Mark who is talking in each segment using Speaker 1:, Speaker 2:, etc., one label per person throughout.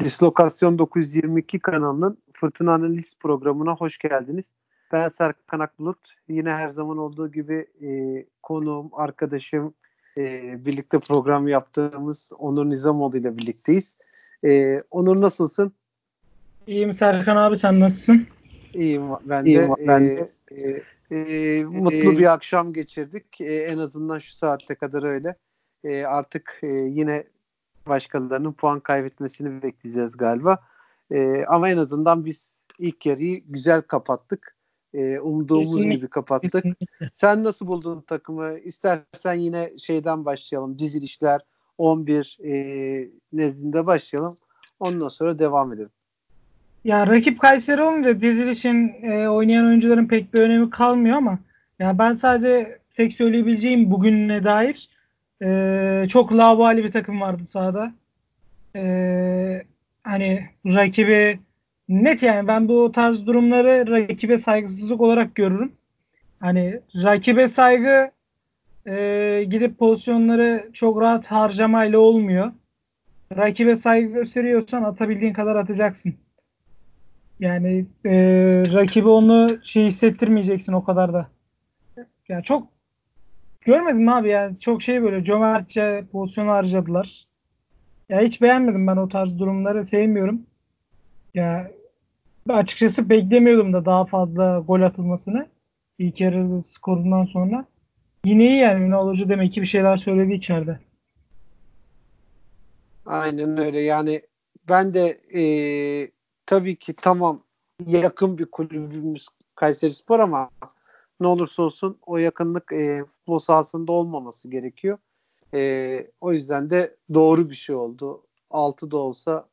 Speaker 1: Dislokasyon 922 kanalının Fırtına Analiz programına hoş geldiniz. Ben Serkan Akbulut. Yine her zaman olduğu gibi e, konuğum, arkadaşım, e, birlikte program yaptığımız Onur Nizamoğlu ile birlikteyiz. E, Onur nasılsın?
Speaker 2: İyiyim Serkan abi sen nasılsın?
Speaker 1: İyiyim ben de. İyiyim, ben de. E, e, mutlu bir akşam geçirdik. E, en azından şu saatte kadar öyle. E, artık e, yine başkalarının puan kaybetmesini bekleyeceğiz galiba. E, ama en azından biz ilk yarıyı güzel kapattık. E, umduğumuz Kesinlikle. gibi kapattık. Kesinlikle. Sen nasıl buldun takımı? İstersen yine şeyden başlayalım. Dizilişler 11 e, nezdinde başlayalım. Ondan sonra devam edelim.
Speaker 2: Ya rakip Kayseri olunca dizilişin e, oynayan oyuncuların pek bir önemi kalmıyor ama ya ben sadece tek söyleyebileceğim bugüne dair ee, çok lavali bir takım vardı sahada. Ee, hani rakibi net yani ben bu tarz durumları rakibe saygısızlık olarak görürüm. Hani rakibe saygı e, gidip pozisyonları çok rahat harcamayla olmuyor. Rakibe saygı gösteriyorsan atabildiğin kadar atacaksın. Yani e, rakibi onu şey hissettirmeyeceksin o kadar da. Yani çok Görmedim abi ya. Çok şey böyle cömertçe pozisyon harcadılar. Ya hiç beğenmedim ben o tarz durumları. Sevmiyorum. Ya açıkçası beklemiyordum da daha fazla gol atılmasını. İlk yarı skorundan sonra. Yine iyi yani Ünal Hoca demek ki bir şeyler söyledi içeride.
Speaker 1: Aynen öyle. Yani ben de e, tabii ki tamam yakın bir kulübümüz Kayseri Spor ama ne olursa olsun o yakınlık e, futbol sahasında olmaması gerekiyor. E, o yüzden de doğru bir şey oldu. 6 da olsa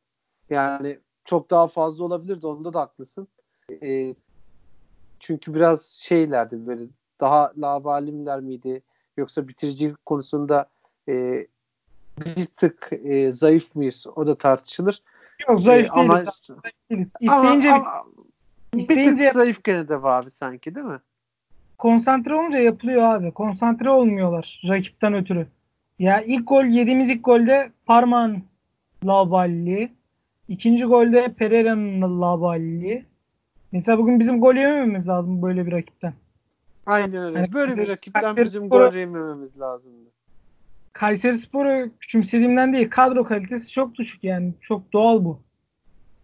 Speaker 1: yani çok daha fazla olabilirdi. Onda da haklısın. E, çünkü biraz şeylerdi böyle daha labalimler miydi yoksa bitirici konusunda e, bir tık e, zayıf mıyız? O da tartışılır.
Speaker 2: Yok zayıf e, değiliz. Ama, zayıf değiliz. İsteyince,
Speaker 1: ama, ama, isteyince bir tık zayıf gene de abi sanki değil mi?
Speaker 2: Konsantre olunca yapılıyor abi. Konsantre olmuyorlar rakipten ötürü. Ya ilk gol yediğimiz ilk golde Parman Lavalli. İkinci golde Pereira'nın Lavalli. Mesela bugün bizim gol yemememiz lazım böyle bir rakipten.
Speaker 1: Aynen öyle. Yani böyle Kayseri, bir rakipten Kayseri bizim Sporu, gol yemememiz lazımdı.
Speaker 2: Kayseri Spor'u küçümsediğimden değil. Kadro kalitesi çok düşük yani. Çok doğal bu.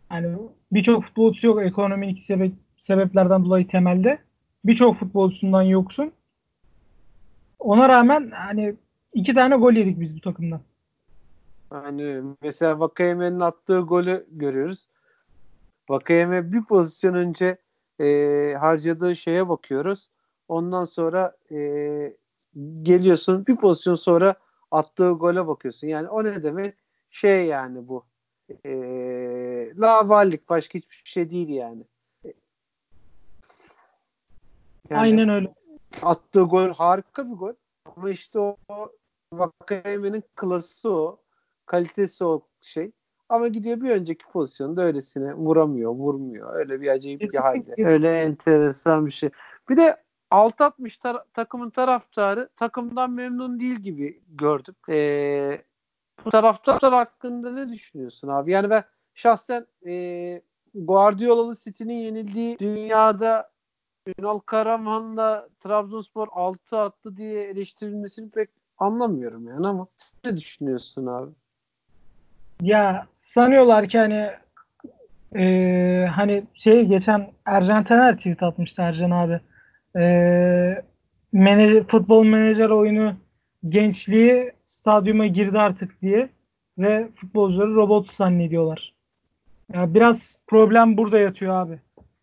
Speaker 2: Hani birçok futbolcu yok ekonomik sebep, sebeplerden dolayı temelde birçok futbolcusundan yoksun. Ona rağmen hani iki tane gol yedik biz bu takımdan.
Speaker 1: Yani mesela Vakayeme'nin attığı golü görüyoruz. Vakayeme bir pozisyon önce e, harcadığı şeye bakıyoruz. Ondan sonra e, geliyorsun bir pozisyon sonra attığı gole bakıyorsun. Yani o ne demek? Şey yani bu. E, lavallik başka hiçbir şey değil yani.
Speaker 2: Yani Aynen öyle.
Speaker 1: Attığı gol harika bir gol. Ama işte o Vakayeme'nin klası o. Kalitesi o şey. Ama gidiyor bir önceki pozisyonda öylesine vuramıyor, vurmuyor. Öyle bir acayip kesinlikle, bir halde. Kesinlikle. Öyle enteresan bir şey. Bir de alt atmış tar- takımın taraftarı takımdan memnun değil gibi gördüm. Ee, bu taraftar hakkında ne düşünüyorsun abi? Yani ben şahsen e, Guardiola'lı City'nin yenildiği dünyada Ünal Karaman'la Trabzonspor 6 attı diye eleştirilmesini pek anlamıyorum yani ama ne düşünüyorsun abi?
Speaker 2: Ya sanıyorlar ki hani e, hani şey geçen Ercan Tener tweet atmıştı Ercan abi. E, menajer, futbol menajer oyunu gençliği stadyuma girdi artık diye ve futbolcuları robot zannediyorlar. Ya biraz problem burada yatıyor abi.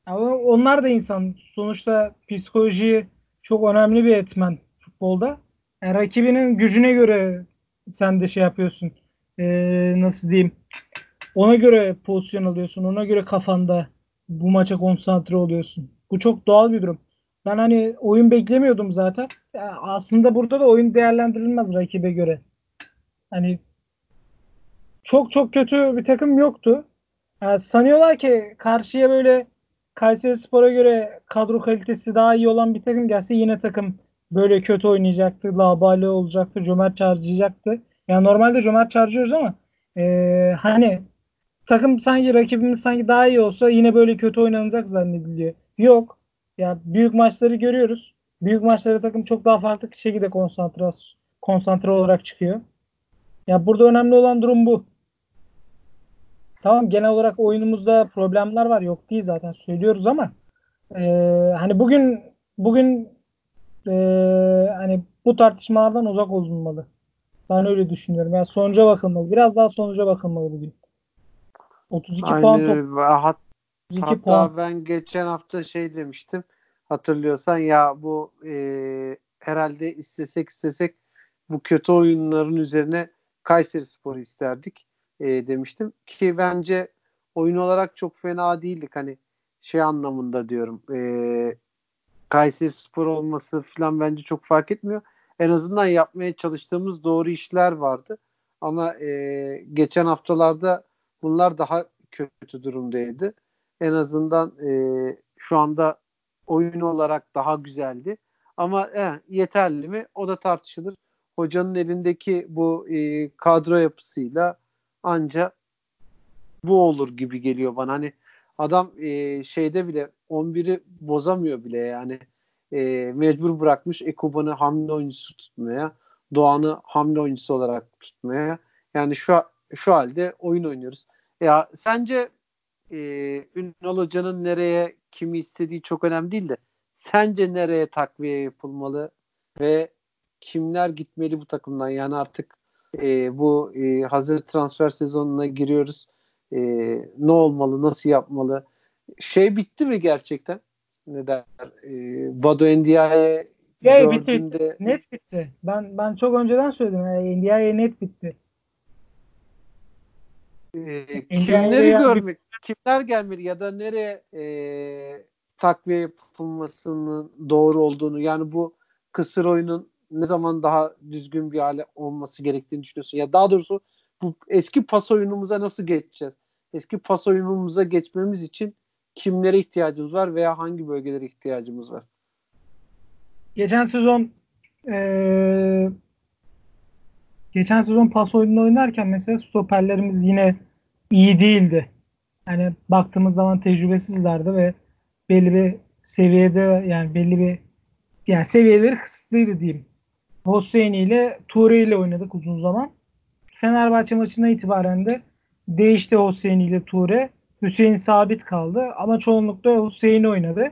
Speaker 2: Ama onlar da insan. Sonuçta psikoloji çok önemli bir etmen futbolda. Yani rakibinin gücüne göre sen de şey yapıyorsun. Ee, nasıl diyeyim? Ona göre pozisyon alıyorsun. Ona göre kafanda bu maça konsantre oluyorsun. Bu çok doğal bir durum. Ben hani oyun beklemiyordum zaten. Ya aslında burada da oyun değerlendirilmez rakibe göre. Hani çok çok kötü bir takım yoktu. Yani sanıyorlar ki karşıya böyle Kayseri Spor'a göre kadro kalitesi daha iyi olan bir takım gelse yine takım böyle kötü oynayacaktı. Labali olacaktı. Cömert harcayacaktı. Yani normalde cömert harcıyoruz ama e, hani takım sanki rakibimiz sanki daha iyi olsa yine böyle kötü oynanacak zannediliyor. Yok. Ya büyük maçları görüyoruz. Büyük maçlara takım çok daha farklı şekilde konsantre konsantre olarak çıkıyor. Ya burada önemli olan durum bu. Tamam genel olarak oyunumuzda problemler var. Yok değil zaten söylüyoruz ama e, hani bugün bugün e, hani bu tartışmalardan uzak olunmalı. Ben öyle düşünüyorum. Yani sonuca bakılmalı. Biraz daha sonuca bakılmalı bugün. 32
Speaker 1: Aynen
Speaker 2: puan top.
Speaker 1: Hat-
Speaker 2: 32
Speaker 1: hatta
Speaker 2: puan.
Speaker 1: ben geçen hafta şey demiştim. Hatırlıyorsan ya bu e, herhalde istesek istesek bu kötü oyunların üzerine Kayseri Spor'u isterdik e, demiştim. Ki bence oyun olarak çok fena değildik. Hani şey anlamında diyorum. E, Kayseri Spor olması falan bence çok fark etmiyor. En azından yapmaya çalıştığımız doğru işler vardı. Ama e, geçen haftalarda bunlar daha kötü durumdaydı. En azından e, şu anda oyun olarak daha güzeldi. Ama e, yeterli mi? O da tartışılır. Hocanın elindeki bu e, kadro yapısıyla anca bu olur gibi geliyor bana. Hani adam e, şeyde bile 11'i bozamıyor bile yani. E, mecbur bırakmış Ekuban'ı hamle oyuncusu tutmaya. Doğan'ı hamle oyuncusu olarak tutmaya. Yani şu şu halde oyun oynuyoruz. Ya sence e, Ünal Hoca'nın nereye kimi istediği çok önemli değil de sence nereye takviye yapılmalı ve kimler gitmeli bu takımdan? Yani artık e, bu e, hazır transfer sezonuna giriyoruz. E, ne olmalı, nasıl yapmalı? Şey bitti mi gerçekten? Ne der? E, Bado Ndiaye
Speaker 2: Ya bitti, bitti.
Speaker 1: dördünde
Speaker 2: Net bitti. Ben ben çok önceden söyledim. Yani net bitti.
Speaker 1: e, kimleri görmek, kimler gelmeli ya da nereye e, takviye yapılmasının doğru olduğunu yani bu kısır oyunun ne zaman daha düzgün bir hale olması gerektiğini düşünüyorsun? Ya daha doğrusu bu eski pas oyunumuza nasıl geçeceğiz? Eski pas oyunumuza geçmemiz için kimlere ihtiyacımız var veya hangi bölgelere ihtiyacımız var?
Speaker 2: Geçen sezon eee, geçen sezon pas oyununu oynarken mesela stoperlerimiz yine iyi değildi. Yani baktığımız zaman tecrübesizlerdi ve belli bir seviyede yani belli bir yani seviyeleri kısıtlıydı diyeyim. Hosseini ile Toure ile oynadık uzun zaman. Fenerbahçe maçına itibaren de değişti Hosseini ile Toure. Hüseyin sabit kaldı ama çoğunlukla Hüseyin oynadı.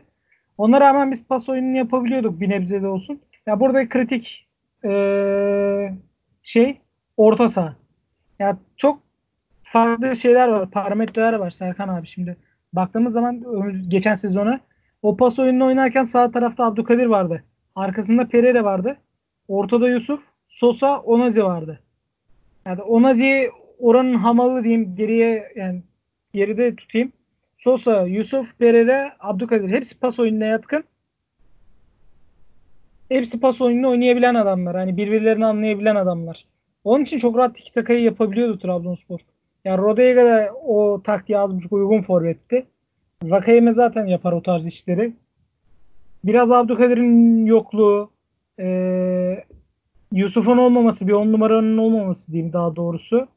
Speaker 2: Ona rağmen biz pas oyununu yapabiliyorduk bir nebze de olsun. Ya burada kritik eee, şey orta saha. Ya çok farklı şeyler var, parametreler var Serkan abi şimdi. Baktığımız zaman geçen sezona o pas oyununu oynarken sağ tarafta Abdülkadir vardı. Arkasında Pereira vardı. Ortada Yusuf, Sosa, Onazi vardı. Yani Onazi'yi oranın hamalı diyeyim geriye yani geride tutayım. Sosa, Yusuf, Pereira, Abdülkadir hepsi pas oyununa yatkın. Hepsi pas oyununu oynayabilen adamlar. Hani birbirlerini anlayabilen adamlar. Onun için çok rahat tiki takayı yapabiliyordu Trabzonspor. Yani Rodega da o taktiğe az buçuk uygun forvetti. Vakayeme zaten yapar o tarz işleri. Biraz Abdülkadir'in yokluğu, eee, Yusuf'un olmaması, bir on numaranın olmaması diyeyim daha doğrusu.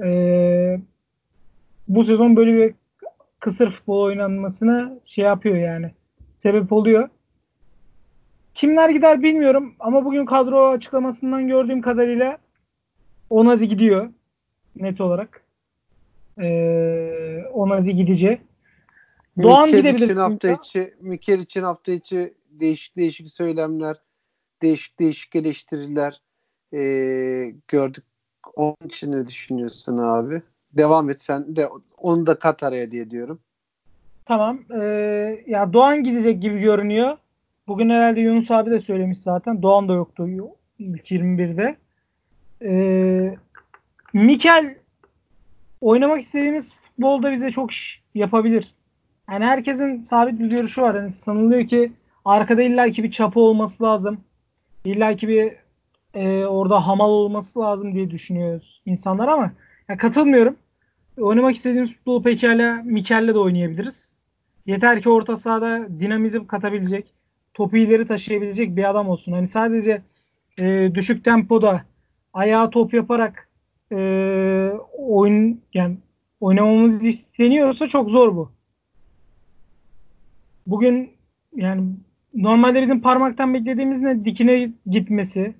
Speaker 2: Eee, bu sezon böyle bir kısır futbol oynanmasına şey yapıyor yani. Sebep oluyor. Kimler gider bilmiyorum ama bugün kadro açıklamasından gördüğüm kadarıyla Onazi gidiyor net olarak. Ee, Onazi gidecek. Doğan
Speaker 1: Mikel
Speaker 2: gidebilir.
Speaker 1: için hafta içi Mikel için hafta içi değişik değişik söylemler, değişik değişik eleştiriler ee, gördük. Onun için ne düşünüyorsun abi? Devam et sen de onu da kat araya diye diyorum.
Speaker 2: Tamam. Ee, ya Doğan gidecek gibi görünüyor. Bugün herhalde Yunus abi de söylemiş zaten. Doğan da yoktu ilk 21'de. Ee, Mikel oynamak istediğimiz futbolda bize çok iş yapabilir. Yani herkesin sabit bir görüşü var. Yani sanılıyor ki arkada illaki bir çapı olması lazım. İllaki bir e, orada hamal olması lazım diye düşünüyoruz insanlar ama ya katılmıyorum. Oynamak istediğimiz futbolu pekala Mikel'le de oynayabiliriz. Yeter ki orta sahada dinamizm katabilecek, topu ileri taşıyabilecek bir adam olsun. Hani sadece e, düşük tempoda ayağa top yaparak e, oyun yani oynamamız isteniyorsa çok zor bu. Bugün yani normalde bizim parmaktan beklediğimiz ne? Dikine gitmesi.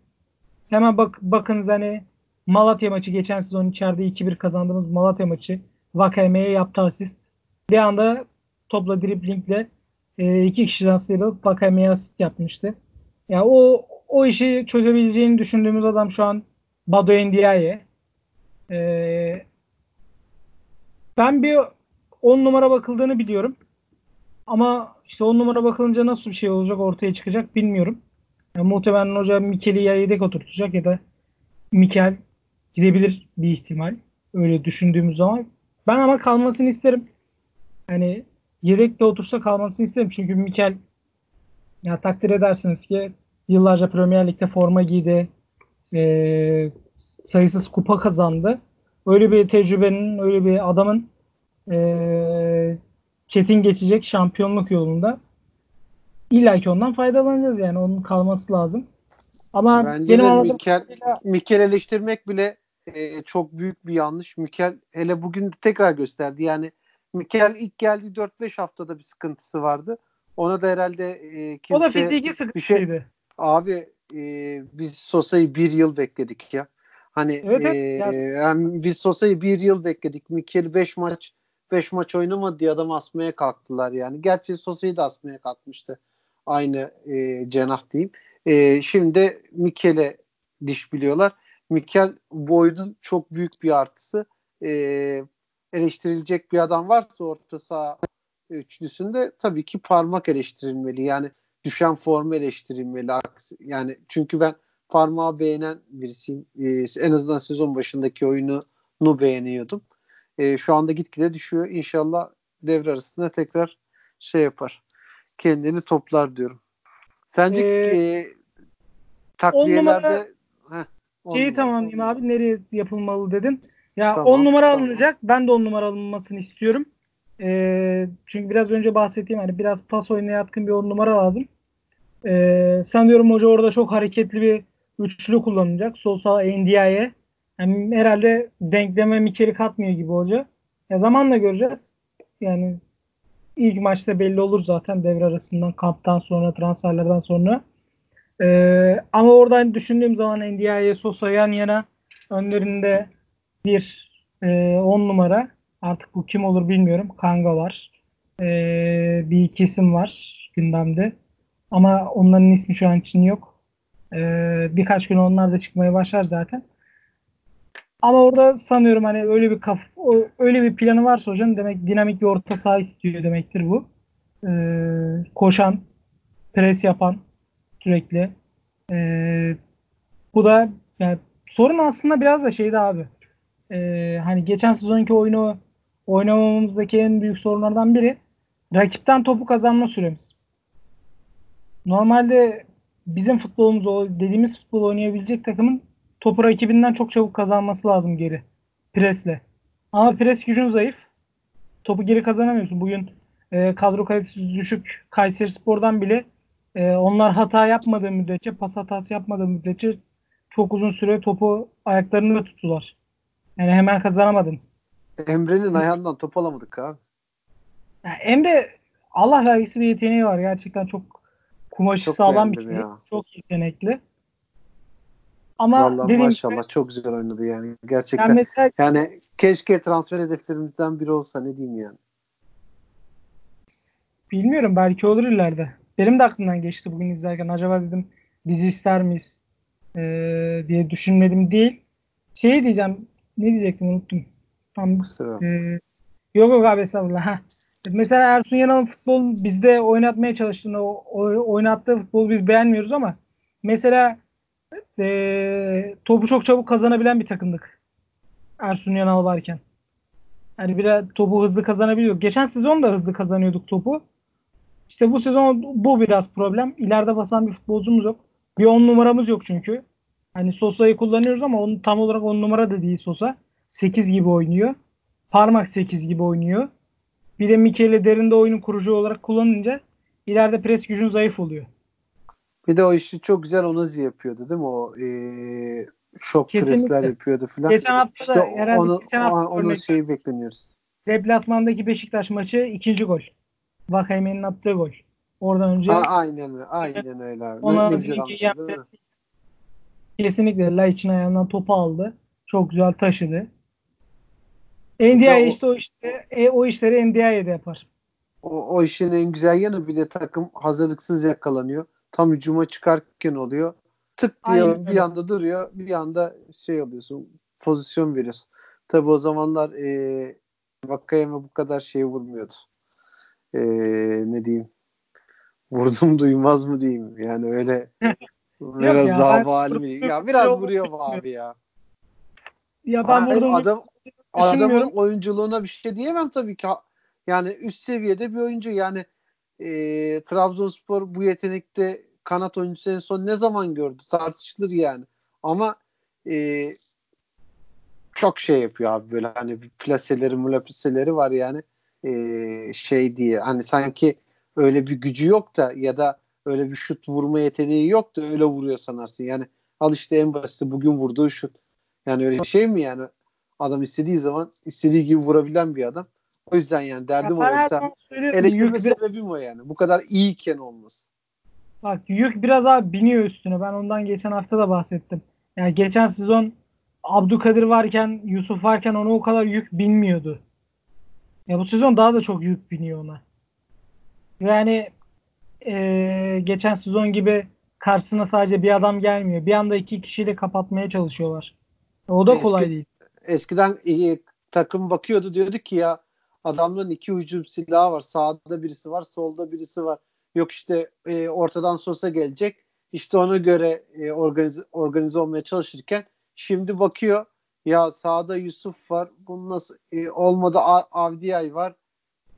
Speaker 2: Hemen bak bakınız hani Malatya maçı geçen sezon içeride 2-1 kazandığımız Malatya maçı. Vakame'ye yaptı asist. Bir anda topla driblingle e, iki kişiden sıyrılıp Vakame'ye asist yapmıştı. Ya yani o o işi çözebileceğini düşündüğümüz adam şu an Bado Ndiaye. Ee, ben bir 10 numara bakıldığını biliyorum. Ama işte 10 numara bakılınca nasıl bir şey olacak ortaya çıkacak bilmiyorum. Yani muhtemelen hoca Mikel'i ya yedek oturtacak ya da Mikel gidebilir bir ihtimal. Öyle düşündüğümüz zaman. Ben ama kalmasını isterim. Yani yedek de otursa kalmasını isterim. Çünkü Mikel ya takdir edersiniz ki yıllarca Premier Lig'de forma giydi. E, sayısız kupa kazandı. Öyle bir tecrübenin, öyle bir adamın e, çetin geçecek şampiyonluk yolunda İlla ki ondan faydalanacağız yani. Onun kalması lazım. Ama
Speaker 1: Bence benim de Mikel, Mikel eleştirmek bile e, çok büyük bir yanlış. Mikel hele bugün tekrar gösterdi. Yani Mikel ilk geldiği 4-5 haftada bir sıkıntısı vardı. Ona da herhalde e, kimse...
Speaker 2: O da fiziki sıkıntıydı. Bir şey,
Speaker 1: abi e, biz Sosa'yı bir yıl bekledik ya. Hani evet, e, yani biz Sosa'yı bir yıl bekledik. Mikel'i 5 maç 5 maç oynamadı diye adam asmaya kalktılar yani. Gerçi Sosa'yı da asmaya kalkmıştı. Aynı e, cenah diyeyim. E, şimdi Mikel'e diş biliyorlar. Mikel Boyd'un çok büyük bir artısı. E, eleştirilecek bir adam varsa orta saha üçlüsünde tabii ki parmak eleştirilmeli. Yani düşen formu eleştirilmeli. Yani çünkü ben parmağı beğenen birisiyim. Ee, en azından sezon başındaki oyununu beğeniyordum. Ee, şu anda gitgide düşüyor. İnşallah devre arasında tekrar şey yapar. Kendini toplar diyorum. Sence ee, e, takviyelerde
Speaker 2: heh, şeyi tamamlayayım abi. Nereye yapılmalı dedin. Ya 10 tamam, numara tamam. alınacak. Ben de 10 numara alınmasını istiyorum. Ee, çünkü biraz önce bahsettiğim hani biraz pas oyuna yatkın bir 10 numara lazım. Ee, sanıyorum hoca orada çok hareketli bir üçlü kullanacak. Sol sağ Ndiaye. Yani herhalde denkleme Mikel'i katmıyor gibi hoca. Ya zamanla göreceğiz. Yani ilk maçta belli olur zaten devre arasından kamptan sonra transferlerden sonra. Ee, ama oradan düşündüğüm zaman Ndiaye Sosa yan yana önlerinde bir 10 e, on numara artık bu kim olur bilmiyorum. Kanga var. Ee, bir iki isim var gündemde. Ama onların ismi şu an için yok. Ee, birkaç gün onlar da çıkmaya başlar zaten. Ama orada sanıyorum hani öyle bir kaf öyle bir planı varsa hocam demek dinamik bir orta saha istiyor demektir bu. Ee, koşan, pres yapan sürekli. Ee, bu da yani sorun aslında biraz da şeydi abi. Ee, hani geçen sezonki oyunu oynamamızdaki en büyük sorunlardan biri rakipten topu kazanma süremiz. Normalde bizim futbolumuz o dediğimiz futbol oynayabilecek takımın topu rakibinden çok çabuk kazanması lazım geri. Presle. Ama pres gücün zayıf. Topu geri kazanamıyorsun. Bugün e, kadro kalitesi düşük Kayseri Spor'dan bile e, onlar hata yapmadığı müddetçe, pas hatası yapmadığı müddetçe çok uzun süre topu ayaklarında tuttular. Yani hemen kazanamadın.
Speaker 1: Emre'nin ayağından top alamadık abi.
Speaker 2: Yani Emre Allah vergisi bir yeteneği var. Gerçekten çok Kumaşı çok sağlam bir çocuk. Çok yetenekli.
Speaker 1: Ama Vallahi maşallah gibi, çok güzel oynadı yani. Gerçekten. Yani, mesela, yani keşke transfer hedeflerimizden biri olsa ne diyeyim yani.
Speaker 2: Bilmiyorum belki olur ileride. Benim de aklımdan geçti bugün izlerken. Acaba dedim bizi ister miyiz ee, diye düşünmedim değil. Şey diyeceğim. Ne diyecektim unuttum. Tam, e, yok yok abi estağfurullah. Mesela Ersun Yanal'ın futbol bizde oynatmaya çalıştığını, o, oynattığı futbolu biz beğenmiyoruz ama mesela e, topu çok çabuk kazanabilen bir takımdık. Ersun Yanal varken. Yani biraz topu hızlı kazanabiliyor. Geçen sezon da hızlı kazanıyorduk topu. İşte bu sezon bu biraz problem. İleride basan bir futbolcumuz yok. Bir on numaramız yok çünkü. Hani Sosa'yı kullanıyoruz ama onu tam olarak on numara da değil Sosa. 8 gibi oynuyor. Parmak 8 gibi oynuyor. Bir de Mikel'i derinde oyunun kurucu olarak kullanınca ileride pres gücün zayıf oluyor.
Speaker 1: Bir de o işi çok güzel Onazi yapıyordu değil mi? O e, Şok
Speaker 2: Kesinlikle.
Speaker 1: presler yapıyordu falan.
Speaker 2: Geçen hafta
Speaker 1: İşte
Speaker 2: da herhalde
Speaker 1: onu,
Speaker 2: geçen hafta
Speaker 1: o- onun şeyi bekleniyoruz.
Speaker 2: deplasmandaki Beşiktaş maçı ikinci gol. Vakayeme'nin attığı gol. Oradan önce
Speaker 1: Ha, aynen öyle. Aynen öyle abi.
Speaker 2: Ona
Speaker 1: ne güzel
Speaker 2: yaptı. Kesinlikle Laiç'in ayağından topu aldı. Çok güzel taşıdı. NDI işte o işte e, o işleri NDI'ye de yapar.
Speaker 1: O, o işin en güzel yanı bir de takım hazırlıksız yakalanıyor. Tam hücuma çıkarken oluyor. Tık diye
Speaker 2: Aynen
Speaker 1: bir anda duruyor. Bir anda şey oluyorsun. Pozisyon veriyorsun. Tabii o zamanlar e, Vakayeme bu kadar şey vurmuyordu. E, ne diyeyim? Vurdum duymaz mı diyeyim? Yani öyle biraz
Speaker 2: ya,
Speaker 1: daha vali mi? Ya biraz vuruyor abi ya.
Speaker 2: Ya ben onu
Speaker 1: adam adamın oyunculuğuna bir şey diyemem tabii ki. Yani üst seviyede bir oyuncu. Yani e, Trabzonspor bu yetenekte kanat oyuncusu en son ne zaman gördü? Tartışılır yani. Ama e, çok şey yapıyor abi böyle hani plaseleri mülapiseleri var yani e, şey diye hani sanki öyle bir gücü yok da ya da öyle bir şut vurma yeteneği yok da öyle vuruyor sanarsın. Yani al işte en basiti bugün vurduğu şut. Yani öyle şey mi yani? Adam istediği zaman istediği gibi vurabilen bir adam. O yüzden yani derdim
Speaker 2: Ya
Speaker 1: o.
Speaker 2: söylüyorum
Speaker 1: eleştirme
Speaker 2: biraz,
Speaker 1: sebebim o yani. Bu kadar iyiyken olması.
Speaker 2: bak, yük biraz daha biniyor üstüne. Ben ondan geçen hafta da bahsettim. Yani geçen sezon Abdülkadir varken, Yusuf varken ona o kadar yük binmiyordu. Ya bu sezon daha da çok yük biniyor ona. Yani eee, geçen sezon gibi karşısına sadece bir adam gelmiyor. Bir anda iki kişiyle kapatmaya çalışıyorlar. O da
Speaker 1: Eski-
Speaker 2: kolay değil.
Speaker 1: eskiden iyi, takım bakıyordu diyordu ki ya adamların iki hücum silahı var. Sağda birisi var, solda birisi var. Yok işte e, ortadan Sosa gelecek. İşte ona göre e, organize, organize olmaya çalışırken şimdi bakıyor ya sağda Yusuf var. Bunun nasıl e, olmadı Avdiyay var.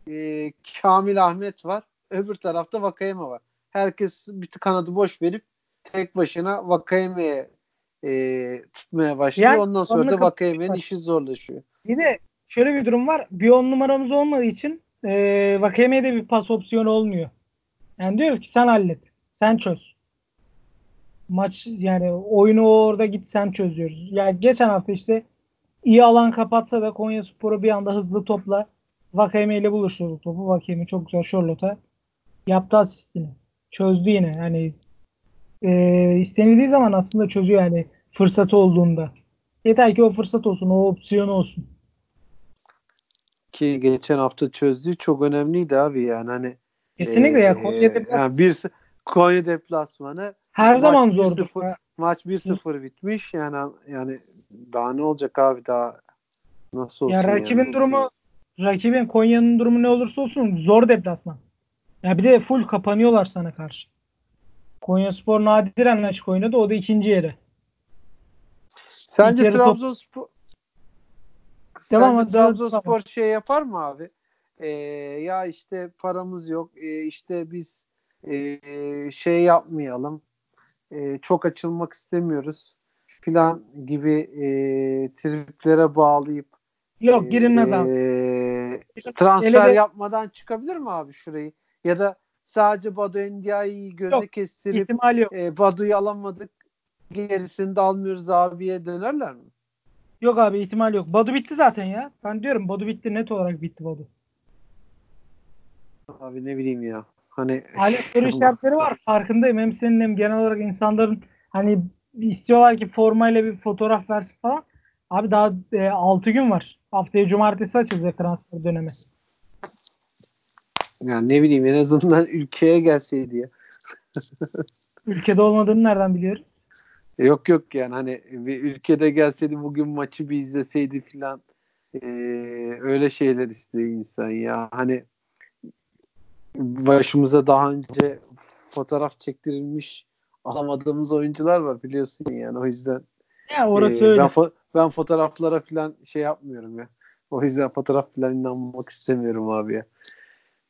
Speaker 1: E, Kamil Ahmet var. Öbür tarafta Vakayeme var. Herkes bir kanadı boş verip tek başına Vakayeme'ye e, tutmaya başlıyor.
Speaker 2: Yani
Speaker 1: Ondan sonra da. Vakayeme'nin işi zorlaşıyor.
Speaker 2: De şöyle bir durum var. Bir on numaramız olmadığı için e, Vakayeme'ye de bir pas opsiyonu olmuyor. Yani diyor ki sen hallet. Sen çöz. Maç yani oyunu orada git sen çözüyoruz. Yani geçen hafta işte iyi alan kapatsa da Konya Sporu bir anda hızlı topla Vakayeme ile buluşturdu topu. Vakayeme çok güzel Charlotte'a yaptı asistini. Çözdü yine. Yani e, istenildiği zaman aslında çözüyor yani fırsatı olduğunda. Yeter ki o fırsat olsun, o opsiyon olsun.
Speaker 1: Ki geçen hafta çözdüğü çok önemliydi abi yani hani
Speaker 2: Kesinlikle ya
Speaker 1: e,
Speaker 2: Konya deplas
Speaker 1: yani bir, Konya deplasmanı
Speaker 2: her zaman
Speaker 1: 1-0
Speaker 2: zordur. Ya.
Speaker 1: maç 1-0 bitmiş yani yani daha ne olacak abi daha nasıl olsun
Speaker 2: Ya rakibin
Speaker 1: yani.
Speaker 2: durumu rakibin Konya'nın durumu ne olursa olsun zor deplasman. Ya bir de full kapanıyorlar sana karşı. Konya Spor nadiren açık oynadı. O da ikinci yeri.
Speaker 1: Sence Trabzonspor
Speaker 2: Devam
Speaker 1: Sence Trabzonspor
Speaker 2: devam.
Speaker 1: şey yapar mı abi? Ee, ya işte paramız yok. Ee, işte biz ee, şey yapmayalım. Ee, çok açılmak istemiyoruz filan gibi ee, triplere bağlayıp
Speaker 2: Yok girilmez abi.
Speaker 1: ee,
Speaker 2: Girilmez.
Speaker 1: transfer
Speaker 2: Hele de
Speaker 1: yapmadan çıkabilir mi abi şurayı? Ya da sadece Badu Endiaye'yi göze
Speaker 2: Yok,
Speaker 1: kestirip
Speaker 2: yok.
Speaker 1: ee, Badu'yu alamadık gerisini de almıyoruz abiye dönerler mi?
Speaker 2: Yok abi ihtimal yok. Badu bitti zaten ya. Ben diyorum Badu bitti. Net olarak bitti Badu.
Speaker 1: Abi ne bileyim ya. Hani
Speaker 2: Hala soru işaretleri var. Farkındayım. Hem senin hem genel olarak insanların hani istiyorlar ki formayla bir fotoğraf versin falan. Abi daha e, 6 gün var. Haftaya cumartesi açılacak transfer dönemi.
Speaker 1: Yani ne bileyim en azından ülkeye gelseydi ya.
Speaker 2: Ülkede olmadığını nereden biliyoruz?
Speaker 1: E, Yok yok yani hani bir ülkede gelseydi bugün maçı bir izleseydi filan Ee, öyle şeyler istiyor insan ya. Hani başımıza daha önce fotoğraf çektirilmiş alamadığımız oyuncular var biliyorsun yani o yüzden
Speaker 2: Ya orası
Speaker 1: e,
Speaker 2: öyle.
Speaker 1: ben fo- ben fotoğraflara filan şey yapmıyorum ya. O yüzden fotoğraf filan inanmak istemiyorum abi ya.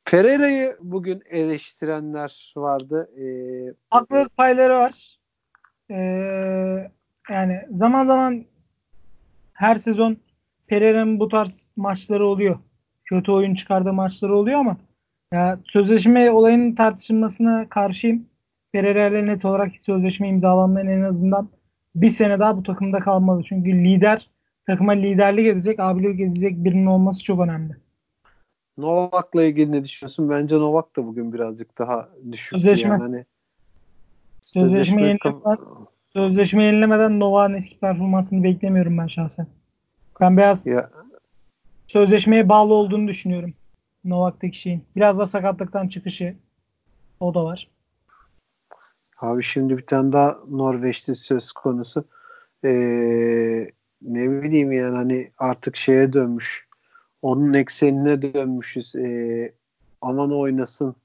Speaker 1: Pereira'yı bugün eleştirenler vardı. Ee,
Speaker 2: Haklılık payları var. Ee, yani zaman zaman her sezon Pereira'nın bu tarz maçları oluyor. Kötü oyun çıkardığı maçları oluyor ama ya sözleşme olayının tartışılmasına karşıyım. Pereira ile net olarak sözleşme imzalanmanın en azından bir sene daha bu takımda kalmalı. Çünkü lider takıma liderlik edecek, abilik edecek birinin olması çok önemli.
Speaker 1: Novak'la ilgili ne düşünüyorsun? Bence Novak da bugün birazcık daha düşük.
Speaker 2: Sözleşme.
Speaker 1: Yani. Hani
Speaker 2: Sözleşme,
Speaker 1: sözleşme
Speaker 2: yenilemeden, sözleşme yenilemeden Novak'ın eski performansını beklemiyorum ben şahsen. Ben beyaz
Speaker 1: ya,
Speaker 2: sözleşmeye bağlı olduğunu düşünüyorum. Novak'taki şeyin. Biraz da sakatlıktan çıkışı o da var.
Speaker 1: Abi şimdi bir tane daha Norveç'te söz konusu. Ee, ne bileyim yani hani artık şeye dönmüş. Onun eksenine dönmüşüz. Ee, aman oynasın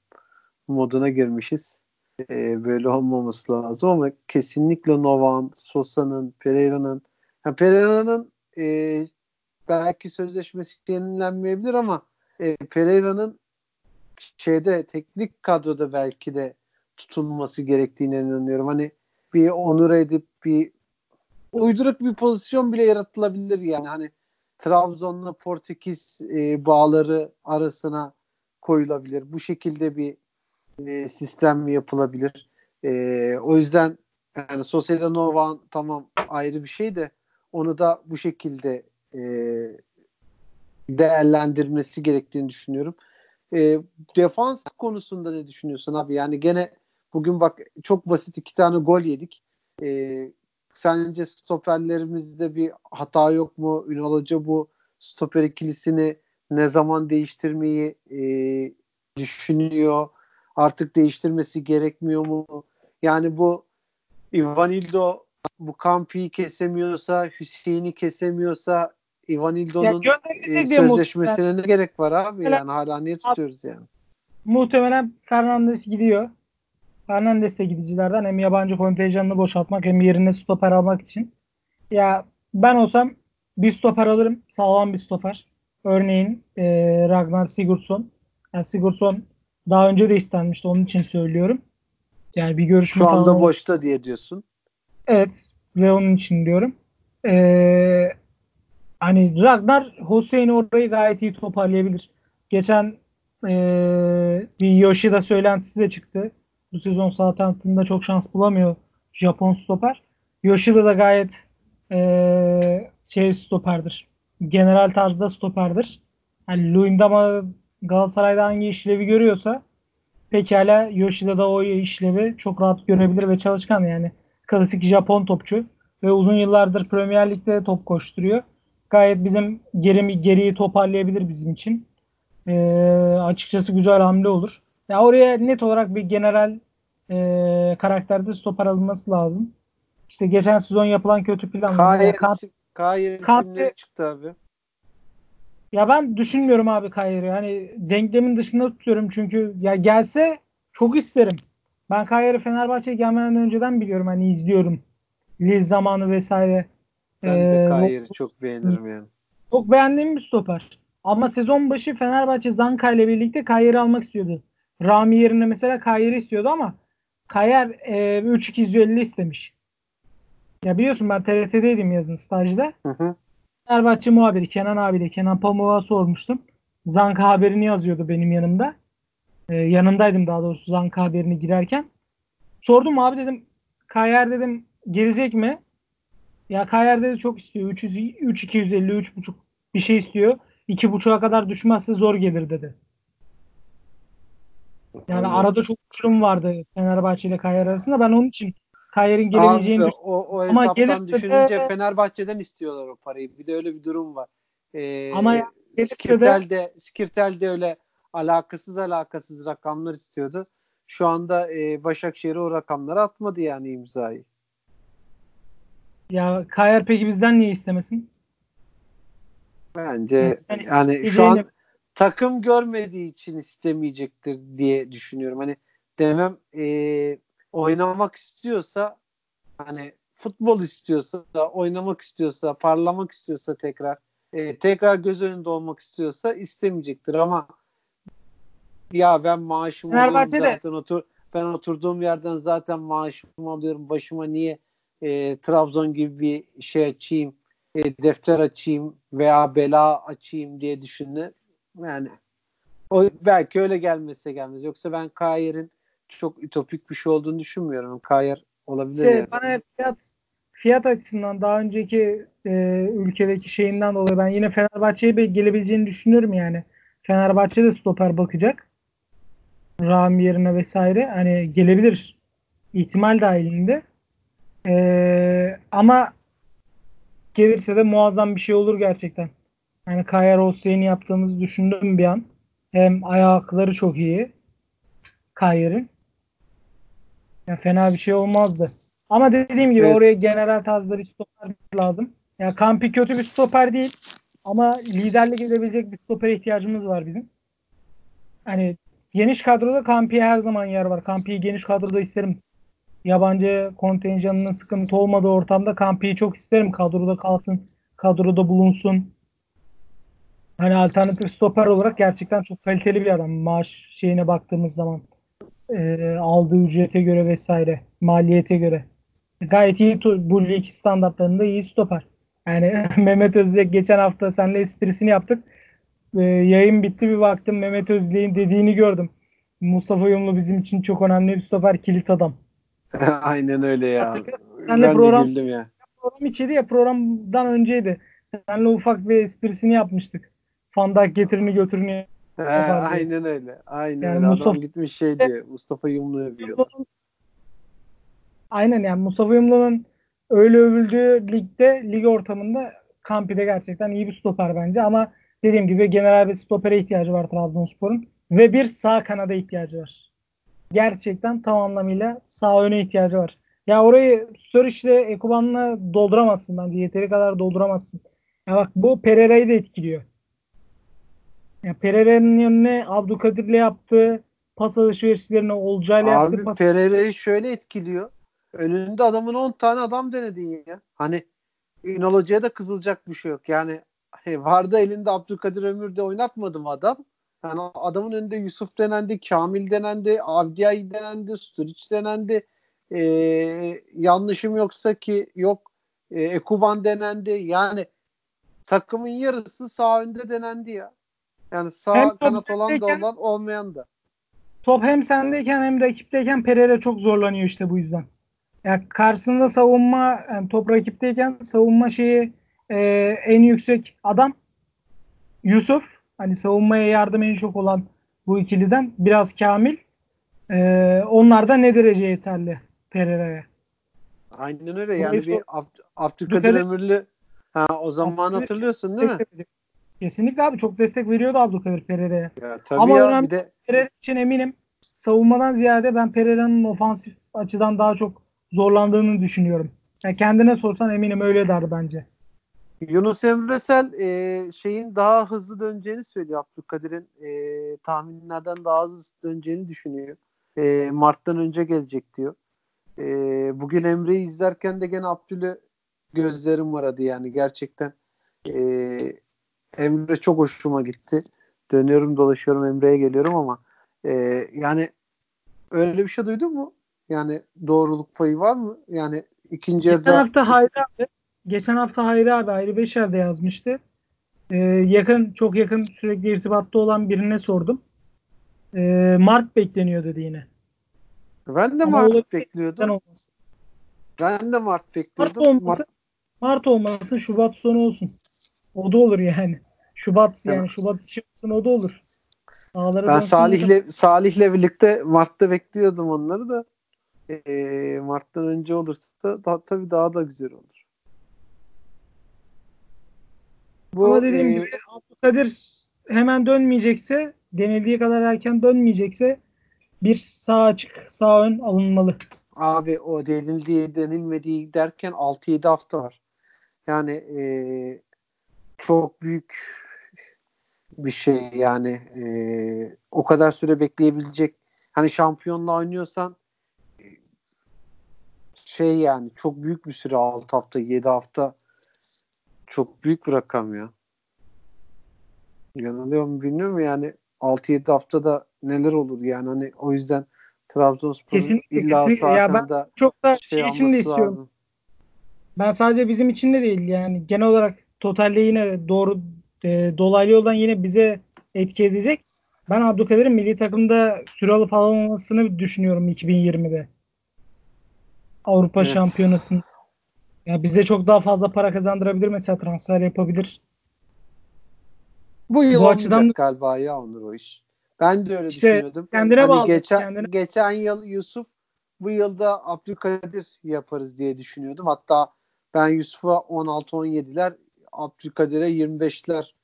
Speaker 1: moduna girmişiz. Ee, böyle olmaması lazım ama kesinlikle Novak'ın, Sosa'nın, Pereira'nın yani Pereira'nın e, belki sözleşmesi yenilenmeyebilir ama e, Pereira'nın şeyde teknik kadroda belki de tutulması gerektiğine inanıyorum. Hani bir onur edip bir uyduruk bir pozisyon bile yaratılabilir yani. Hani Trabzon'la Portekiz e, bağları arasına koyulabilir. Bu şekilde bir e, sistem mi yapılabilir? E, o yüzden yani Sociedad Nova'nın tamam ayrı bir şey de onu da bu şekilde e, değerlendirmesi gerektiğini düşünüyorum. E, defans konusunda ne düşünüyorsun abi? Yani gene bugün bak çok basit iki tane gol yedik. E, sence stoperlerimizde bir hata yok mu? Ünal Hoca bu stoper ikilisini ne zaman değiştirmeyi e, düşünüyor? Artık değiştirmesi gerekmiyor mu? Yani bu Ivanildo bu Kampi'yi kesemiyorsa, Hüseyin'i kesemiyorsa Ivanildo'nun e, sözleşmesine ne gerek var abi? Yani hala niye tutuyoruz yani?
Speaker 2: Muhtemelen Fernandes gidiyor. Fernandes de gidicilerden hem yabancı kontenjanını boşaltmak hem yerine stoper almak için. Ya ben olsam bir stoper alırım. Sağlam bir stoper. Örneğin e, Ragnar Sigurdsson. Yani Sigurdsson daha önce de istenmişti. Onun için söylüyorum. Yani bir görüşme
Speaker 1: Şu anda falan... boşta diye diyorsun.
Speaker 2: Evet. Ve onun için diyorum. Ee, hani Ragnar Hüseyin orayı gayet iyi toparlayabilir. Geçen ee, bir Yoshida söylentisi de çıktı. Bu sezon Southampton'da çok şans bulamıyor Japon stoper. Yoshida da gayet ee, şey stoperdir. General tarzda stoperdir. Yani Luyendama Galatasaray'da hangi işlevi görüyorsa pekala Yoshida da o işlevi çok rahat görebilir ve çalışkan yani. Klasik Japon topçu ve uzun yıllardır Premier Lig'de top koşturuyor. Gayet bizim geri, geriyi toparlayabilir bizim için. Ee, açıkçası güzel hamle olur. Ya oraya net olarak bir general e, karakterde stoper alınması lazım. İşte geçen sezon yapılan kötü planlar.
Speaker 1: Kayer, isim, Kayer isimleri çıktı abi.
Speaker 2: Ya ben düşünmüyorum abi Kayer'i. Hani denklemin dışında tutuyorum çünkü ya gelse çok isterim. Ben Kayer'i Fenerbahçe'ye gelmeden önceden biliyorum. Hani izliyorum. Lille zamanı vesaire.
Speaker 1: Ben ee, de Kayer'i çok beğenirim yani.
Speaker 2: Çok beğendiğim bir stoper. Ama sezon başı Fenerbahçe Zanka ile birlikte Kayer'i almak istiyordu. Rami yerine mesela Kayer'i istiyordu ama Kayer e, 3-250 istemiş. Ya biliyorsun ben TRT'deydim yazın stajda. Hı hı. Fenerbahçe muhabiri Kenan abiyle Kenan Pamuk'a sormuştum. Zanka haberini yazıyordu benim yanımda. Ee, yanındaydım daha doğrusu Zanka haberini girerken. Sordum abi dedim Kayer dedim gelecek mi? Ya Kayer dedi çok istiyor. 300, 3 250 3,5 bir şey istiyor. 2,5'a kadar düşmezse zor gelir dedi. Yani arada çok uçurum vardı Fenerbahçe ile Kayer arasında. Ben onun için Kayer'in gelemeyeceğini
Speaker 1: Abi, o, o hesaptan düşününce de... Fenerbahçe'den istiyorlar o parayı. Bir de öyle bir durum var. Ee, Ama ya, Skirtel de, Skirtel de öyle alakasız alakasız rakamlar istiyordu. Şu anda e, Başakşehir o rakamları atmadı yani imzayı.
Speaker 2: Ya Kayer peki bizden niye istemesin?
Speaker 1: Bence yani, yani şu an takım görmediği için istemeyecektir diye düşünüyorum. Hani demem e, oynamak istiyorsa hani futbol istiyorsa, oynamak istiyorsa, parlamak istiyorsa tekrar e, tekrar göz önünde olmak istiyorsa istemeyecektir ama ya ben maaşımı alıyorum zaten otur ben oturduğum yerden zaten maaşımı alıyorum başıma niye e, Trabzon gibi bir şey açayım e, defter açayım veya bela açayım diye düşünür yani o belki öyle gelmezse gelmez. Yoksa ben Kayer'in çok ütopik bir şey olduğunu düşünmüyorum. Kayer olabilir
Speaker 2: şey,
Speaker 1: yani.
Speaker 2: Bana fiyat fiyat açısından daha önceki e, ülkedeki şeyinden dolayı ben yine Fenerbahçe'ye gelebileceğini düşünüyorum yani. Fenerbahçe de stoper bakacak. Ram yerine vesaire. Hani gelebilir. ihtimal dahilinde. E, ama gelirse de muazzam bir şey olur gerçekten. Yani Kaya Rossi'nin yaptığımızı düşündüm bir an. Hem ayakları çok iyi. Kayer'in. Ya fena bir şey olmazdı. Ama dediğim gibi
Speaker 1: Evet.
Speaker 2: oraya general tarzda bir stoper lazım. Ya Kampi kötü bir stoper değil. Ama liderlik edebilecek bir stoper ihtiyacımız var bizim. Hani geniş kadroda Kampi'ye her zaman yer var. Kampi'yi geniş kadroda isterim. Yabancı kontenjanının sıkıntı olmadığı ortamda Kampi'yi çok isterim. Kadroda kalsın. Kadroda bulunsun. Hani alternatif stoper olarak gerçekten çok kaliteli bir adam. Maaş şeyine baktığımız zaman. E, aldığı ücrete göre vesaire. Maliyete göre. Gayet iyi bu lig standartlarında iyi stoper. Yani Mehmet Özlek geçen hafta seninle esprisini yaptık. E, yayın bitti bir baktım Mehmet Özlek'in dediğini gördüm. Mustafa Yumlu bizim için çok önemli bir stoper kilit adam.
Speaker 1: Aynen öyle ya.
Speaker 2: Senle
Speaker 1: Ben
Speaker 2: program-
Speaker 1: de güldüm ya.
Speaker 2: Program içiydi ya programdan önceydi. Seninle ufak bir esprisini yapmıştık. Fandak getirini götürünü
Speaker 1: He,
Speaker 2: diye.
Speaker 1: aynen öyle. Aynen
Speaker 2: Yani
Speaker 1: öyle.
Speaker 2: Mustafa-
Speaker 1: Adam gitmiş şey diyor. Mustafa Yumlu övüyor.
Speaker 2: Aynen yani Mustafa Yumlu'nun öyle övüldüğü ligde, lig ortamında Kampi'de gerçekten iyi bir stoper bence ama dediğim gibi genel bir stopere ihtiyacı var Trabzonspor'un ve bir sağ kanada ihtiyacı var. Gerçekten tam anlamıyla sağ öne ihtiyacı var. Ya orayı Sturridge'le Ekuban'la dolduramazsın bence. Yeteri kadar dolduramazsın. Ya bak bu Pereira'yı da etkiliyor. Ya Pereira'nın önüne Abdülkadir'le yaptığı pas alışverişlerini Olcay'la yaptığı pas
Speaker 1: Pereira'yı şöyle etkiliyor. Önünde adamın 10 tane adam denedin ya. Hani Ünal Hoca'ya da kızılacak bir şey yok. Yani he, vardı elinde Abdülkadir Ömür de oynatmadım adam. Yani adamın önünde Yusuf denendi, Kamil denendi, Avdiay denendi, Sturridge denendi. Ee, yanlışım yoksa ki yok e, Ekuban denendi. Yani takımın yarısı sağ önde denendi ya. Yani sağ
Speaker 2: Hem
Speaker 1: kanat olan da olan olmayan da.
Speaker 2: top hem sendeyken hem rakipteyken Pereira çok zorlanıyor işte bu yüzden. Ya karşısında savunma yani top rakipteyken savunma şeyi e, en yüksek adam Yusuf. Hani savunmaya yardım en çok olan bu ikiliden biraz Kamil. E, onlar da ne derece yeterli Pereira'ya.
Speaker 1: Aynen öyle. Yani
Speaker 2: sor-
Speaker 1: bir Abd- Abdülkadir Ömürlü ha, o zaman hatırlıyorsun değil mi?
Speaker 2: Kesinlikle abi çok destek veriyordu Abdülkadir Pereira'ya.
Speaker 1: Ya, tabii
Speaker 2: Ama
Speaker 1: ya
Speaker 2: önemli-
Speaker 1: bir de
Speaker 2: Pereira için eminim savunmadan ziyade ben Pereira'nın ofansif açıdan daha çok zorlandığını düşünüyorum. Yani kendine sorsan eminim öyle der bence.
Speaker 1: Yunus Emresel e, şeyin daha hızlı döneceğini söylüyor. Abdülkadir'in e, tahminlerden daha hızlı döneceğini düşünüyor. E, Mart'tan önce gelecek diyor. E, bugün Emre'yi izlerken de gene Abdül'ü gözlerim varadı yani gerçekten. E, Emre çok hoşuma gitti. Dönüyorum dolaşıyorum Emre'ye geliyorum ama e, yani öyle bir şey duydun mu? Yani doğruluk payı var mı? Yani ikinci
Speaker 2: Geçen
Speaker 1: yarıda
Speaker 2: hafta Hayri abi, geçen hafta Hayri abi Hayri Beşer de yazmıştı. Ee, yakın çok yakın sürekli irtibatta olan birine sordum. Ee, Mart bekleniyor dedi yine.
Speaker 1: ben de
Speaker 2: Ama
Speaker 1: Mart bekliyordum. Ben de Mart
Speaker 2: Mart
Speaker 1: bekliyordum.
Speaker 2: olmasın.
Speaker 1: Mart,
Speaker 2: Mart olmasın Şubat sonu olsun. O da olur yani. Şubat yani
Speaker 1: Evet.
Speaker 2: Şubat olsun o da olur. Dağlara
Speaker 1: ben Salih'le Salih'le birlikte Mart'ta bekliyordum onları da. Ee, Mart'tan önce olursa da, tabii daha da güzel olur. Bu
Speaker 2: Ama dediğim
Speaker 1: e,
Speaker 2: gibi Abdülkadir hemen dönmeyecekse denildiği kadar erken dönmeyecekse bir sağ açık sağ ön alınmalı.
Speaker 1: abi o denildiği denilmediği derken 6-7 hafta var. Yani e, çok büyük bir şey yani e, o kadar süre bekleyebilecek hani şampiyonla oynuyorsan e, şey yani çok büyük bir süre 6 hafta 7 hafta çok büyük bir rakam ya. Yanılıyor mu bilmiyorum yani 6-7 haftada neler olur yani hani o yüzden Trabzonspor'un illa
Speaker 2: kesinlikle. Ya ben Çok da
Speaker 1: şey
Speaker 2: şey için de istiyorum.
Speaker 1: lazım.
Speaker 2: Ben sadece bizim için de değil yani genel olarak totalde yine doğru e, dolaylı yoldan yine bize etki edecek. Ben Abdülkadir'in milli takımda süre alıp alamamasını düşünüyorum 2020'de. Avrupa
Speaker 1: Evet.
Speaker 2: Şampiyonası'nda. Ya bize çok daha fazla para kazandırabilir mesela transfer yapabilir.
Speaker 1: Bu yıl
Speaker 2: Bu açıdan-
Speaker 1: galiba ya Onur o iş. Ben de öyle
Speaker 2: İşte
Speaker 1: düşünüyordum.
Speaker 2: kendine
Speaker 1: hani
Speaker 2: bağlı,
Speaker 1: geçen
Speaker 2: kendine-
Speaker 1: geçen yıl Yusuf bu yılda Abdülkadir yaparız diye düşünüyordum. Hatta ben Yusuf'a 16-17'ler Abdülkadir'e 25'ler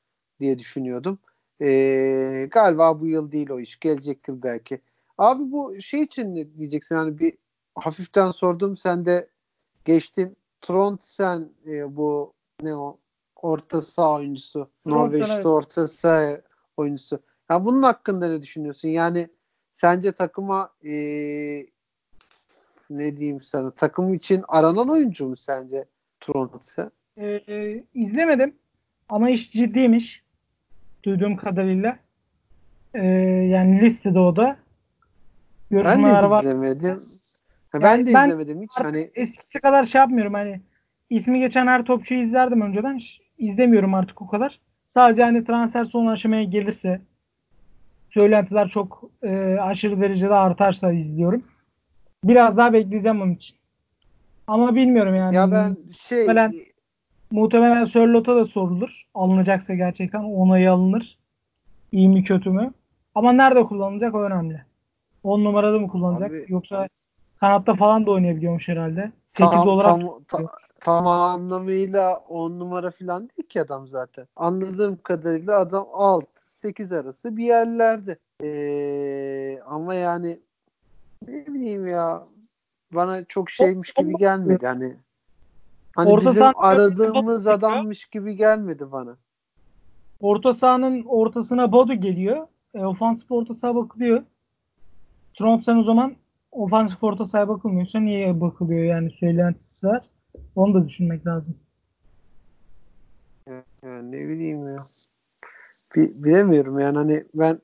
Speaker 1: diye düşünüyordum. Ee, galiba bu yıl değil o iş. Gelecek yıl belki. Abi bu şey için ne diyeceksin? Hani bir hafiften sordum. Sen de geçtin. Trondsen e, bu ne o orta saha oyuncusu. Norveç'te
Speaker 2: evet.
Speaker 1: orta saha oyuncusu. Ya bunun hakkında ne düşünüyorsun? Yani sence takıma e, ne diyeyim sana takım için aranan oyuncu mu sence Trondsen?
Speaker 2: Ee, izlemedim ama iş ciddiymiş. Duyduğum kadarıyla. Ee, yani listede o da.
Speaker 1: Ben de
Speaker 2: var.
Speaker 1: izlemedim. Ha,
Speaker 2: Yani
Speaker 1: ben de
Speaker 2: ben-
Speaker 1: izlemedim hiç. Hani
Speaker 2: eskisi kadar şey yapmıyorum hani ismi geçen her topçuyu izlerdim önceden. Ş- izlemiyorum artık o kadar. Sadece hani transfer son aşamaya gelirse söylentiler çok e, aşırı derecede artarsa izliyorum. Biraz daha bekleyeceğim onun için. Ama bilmiyorum yani.
Speaker 1: ya ben şey
Speaker 2: muhtemelen- Muhtemelen Sörlot'a da sorulur. Alınacaksa gerçekten onayı alınır. İyi mi kötü mü? Ama nerede kullanılacak o önemli. 10 numarada mı kullanacak?
Speaker 1: Abi-
Speaker 2: Yoksa kanatta falan da oynayabiliyormuş herhalde. 8
Speaker 1: tam,
Speaker 2: olarak
Speaker 1: tam, ta- tam anlamıyla 10 numara falan değil ki adam zaten. Anladığım kadarıyla adam 6-8 arası bir yerlerde. Ee, ama yani ne bileyim ya bana çok şeymiş gibi gelmedi hani. Hani
Speaker 2: Orta
Speaker 1: bizim aradığımız adammış gibi gelmedi bana.
Speaker 2: orta sahanın ortasına Bodu geliyor. E, ofansif orta saha bakılıyor. Trondsen o zaman ofansif orta sahaya bakılmıyorsa niye bakılıyor yani söylentisi var. Onu da düşünmek lazım.
Speaker 1: Yani ne bileyim ya. Bi- bilemiyorum yani hani ben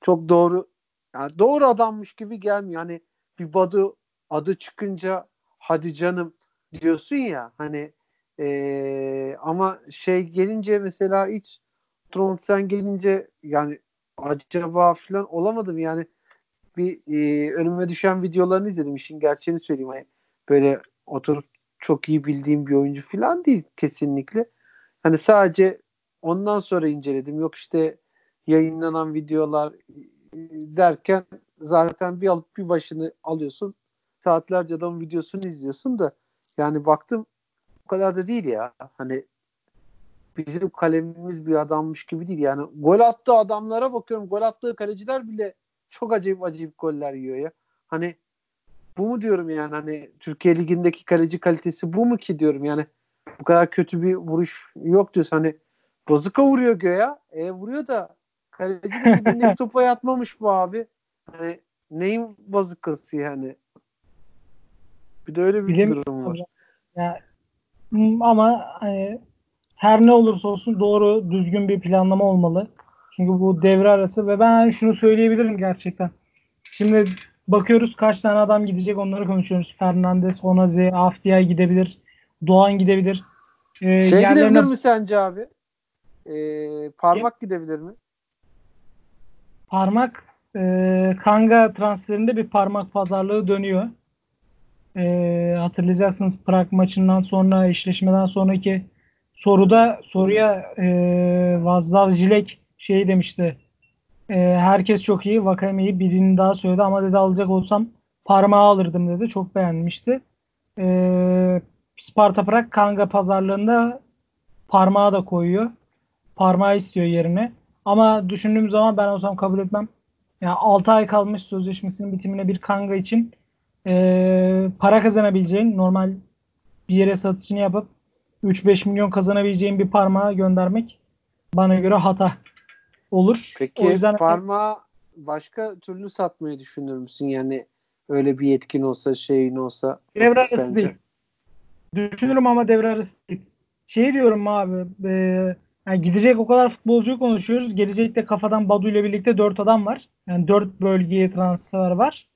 Speaker 1: çok doğru yani doğru adammış gibi gelmiyor. Hani bir Badu adı çıkınca hadi canım diyorsun ya hani eee, ama şey gelince mesela hiç Trondsen gelince yani acaba falan olamadım yani bir eee, önüme düşen videolarını izledim işin gerçeğini söyleyeyim hani böyle oturup çok iyi bildiğim bir oyuncu falan değil kesinlikle. Hani sadece ondan sonra inceledim. Yok işte yayınlanan videolar e, derken zaten bir alıp bir başını alıyorsun. Saatlerce adamın videosunu izliyorsun da yani baktım o kadar da değil ya. Hani bizim kalemimiz bir adammış gibi değil. Yani gol attığı adamlara bakıyorum. Gol attığı kaleciler bile çok acayip acayip goller yiyor ya. Hani bu mu diyorum yani hani Türkiye Ligi'ndeki kaleci kalitesi bu mu ki diyorum yani bu kadar kötü bir vuruş yok diyorsun hani Bazuka vuruyor göya e vuruyor da kaleci de dibindeki topa yatmamış bu abi hani neyin bazukası yani bir de öyle bir
Speaker 2: Bilemiyorum
Speaker 1: durum var.
Speaker 2: Ya, m- ama hani her ne olursa olsun doğru düzgün bir planlama olmalı. Çünkü bu devre arası ve ben hani şunu söyleyebilirim gerçekten. Şimdi bakıyoruz kaç tane adam gidecek onları konuşuyoruz. Fernandes, Onaze, Afdiyay gidebilir. Doğan gidebilir. Ee,
Speaker 1: Şey
Speaker 2: yerlerine
Speaker 1: gidebilir mi sence abi? Ee, parmak gidebilir mi?
Speaker 2: parmak e, Kanga transferinde bir parmak pazarlığı dönüyor. E, hatırlayacaksınız Prag maçından sonra eşleşmeden sonraki soruda soruya e, Vaslav Zilek şey demişti. E, herkes çok iyi. Vakame'yi birini daha söyledi ama dedi alacak olsam parmağı alırdım dedi. Çok beğenmişti. E, Sparta Prag Kanga pazarlığında parmağı da koyuyor. Parmağı istiyor yerine. Ama düşündüğüm zaman ben olsam kabul etmem. Yani 6 ay kalmış sözleşmesinin bitimine bir Kanga için e, para kazanabileceğin normal bir yere satışını yapıp 3-5 milyon kazanabileceğin bir parmağı göndermek bana göre hata olur.
Speaker 1: Peki
Speaker 2: o yüzden
Speaker 1: parmağı başka türlü satmayı düşünür müsün? Yani öyle bir yetkin olsa şeyin olsa
Speaker 2: devre arası değil. Düşünürüm ama devre arası değil. Şey diyorum abi e, yani gidecek o kadar futbolcuyu konuşuyoruz. Gelecekte kafadan Badu ile birlikte 4 adam var. Yani 4 bölgeye transfer var.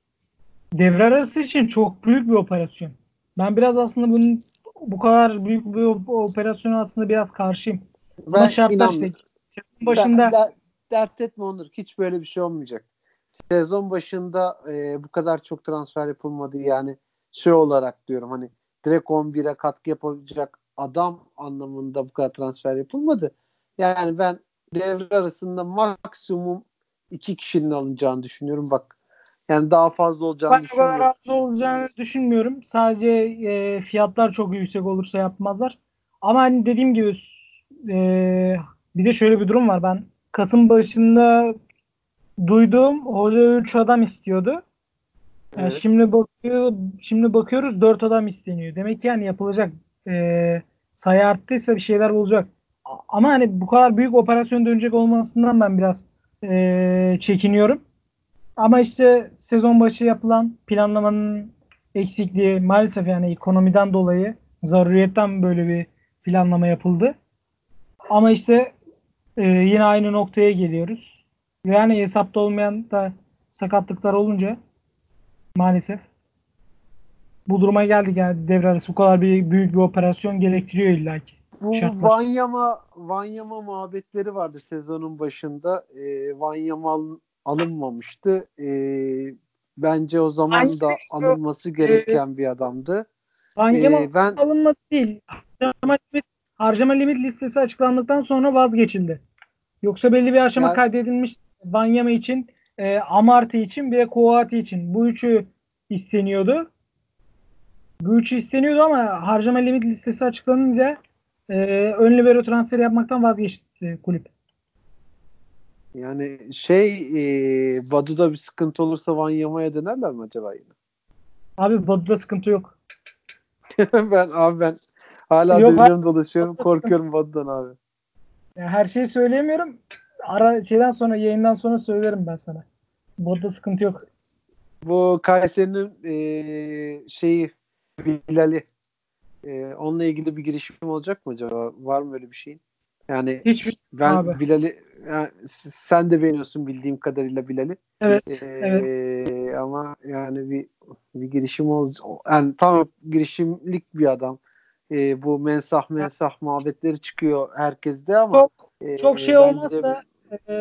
Speaker 2: Devre arası için çok büyük bir operasyon. Ben biraz aslında bunun bu kadar büyük bir op- operasyona aslında biraz karşıyım. Ama
Speaker 1: Ben
Speaker 2: şartlar işte sezon başında
Speaker 1: Ben, der- dert etme Onur. Hiç böyle bir şey olmayacak. Sezon başında e, bu kadar çok transfer yapılmadı yani şey olarak diyorum hani direkt 11'e katkı yapacak adam anlamında bu kadar transfer yapılmadı. Yani ben devre arasında maksimum iki kişinin alınacağını düşünüyorum. Bak yani daha fazla olacağını
Speaker 2: Ben
Speaker 1: düşünmüyorum.
Speaker 2: az olacağını düşünmüyorum. Sadece e, fiyatlar çok yüksek olursa yapmazlar. Ama hani dediğim gibi e, bir de şöyle bir durum var. Ben Kasım başında duyduğum hoca 3 adam istiyordu. Yani
Speaker 1: Evet.
Speaker 2: şimdi bakıyor, şimdi bakıyoruz 4 adam isteniyor. Demek ki yani yapılacak e, sayı arttıysa bir şeyler olacak. Ama hani bu kadar büyük operasyon dönecek olmasından ben biraz e, çekiniyorum. Ama işte sezon başı yapılan planlamanın eksikliği maalesef yani ekonomiden dolayı zaruriyetten böyle bir planlama yapıldı. Ama işte e, yine aynı noktaya geliyoruz. Yani hesapta olmayan da sakatlıklar olunca maalesef bu duruma geldik yani devre arası bu kadar bir büyük bir operasyon gerektiriyor illaki.
Speaker 1: Bu
Speaker 2: Şartlar.
Speaker 1: Vanyama Vanyama muhabbetleri vardı sezonun başında. E, Vanyama al- alınmamıştı. E, bence o zaman da alınması gereken bir adamdı.
Speaker 2: Wanyama
Speaker 1: E, ben
Speaker 2: alınmadı değil. Harcama limit, harcama limit listesi açıklandıktan sonra vazgeçildi. Yoksa belli bir aşama
Speaker 1: Ya-
Speaker 2: kaydedilmiş Wanyama için, e, Amarty için bir de Kouati için. Bu üçü isteniyordu. Bu üçü isteniyordu ama harcama limit listesi açıklanınca e, ön libero transferi yapmaktan vazgeçti kulüp.
Speaker 1: Yani şey e, Badu'da bir sıkıntı olursa Vanyama'ya dönerler mi acaba yine?
Speaker 2: Abi Badu'da sıkıntı yok.
Speaker 1: ben abi ben hala
Speaker 2: Yok,
Speaker 1: dönüyorum dolaşıyorum
Speaker 2: Badu'da
Speaker 1: korkuyorum Badu'dan abi.
Speaker 2: Yani her şeyi söyleyemiyorum. Ara şeyden sonra yayından sonra söylerim ben sana. Badu'da sıkıntı yok.
Speaker 1: Bu Kayseri'nin e, şeyi Bilal'i e, onunla ilgili bir girişim olacak mı acaba? Var mı öyle bir şey? Yani
Speaker 2: Hiçbir
Speaker 1: ben
Speaker 2: abi.
Speaker 1: Bilal'i yani sen de beğeniyorsun bildiğim kadarıyla Bilal'i.
Speaker 2: Evet.
Speaker 1: E,
Speaker 2: evet.
Speaker 1: Ama yani bir bir girişim olacak. Yani tam girişimlik bir adam. E, bu mensah mensah muhabbetleri çıkıyor herkeste ama
Speaker 2: Çok
Speaker 1: e,
Speaker 2: çok şey olmazsa e,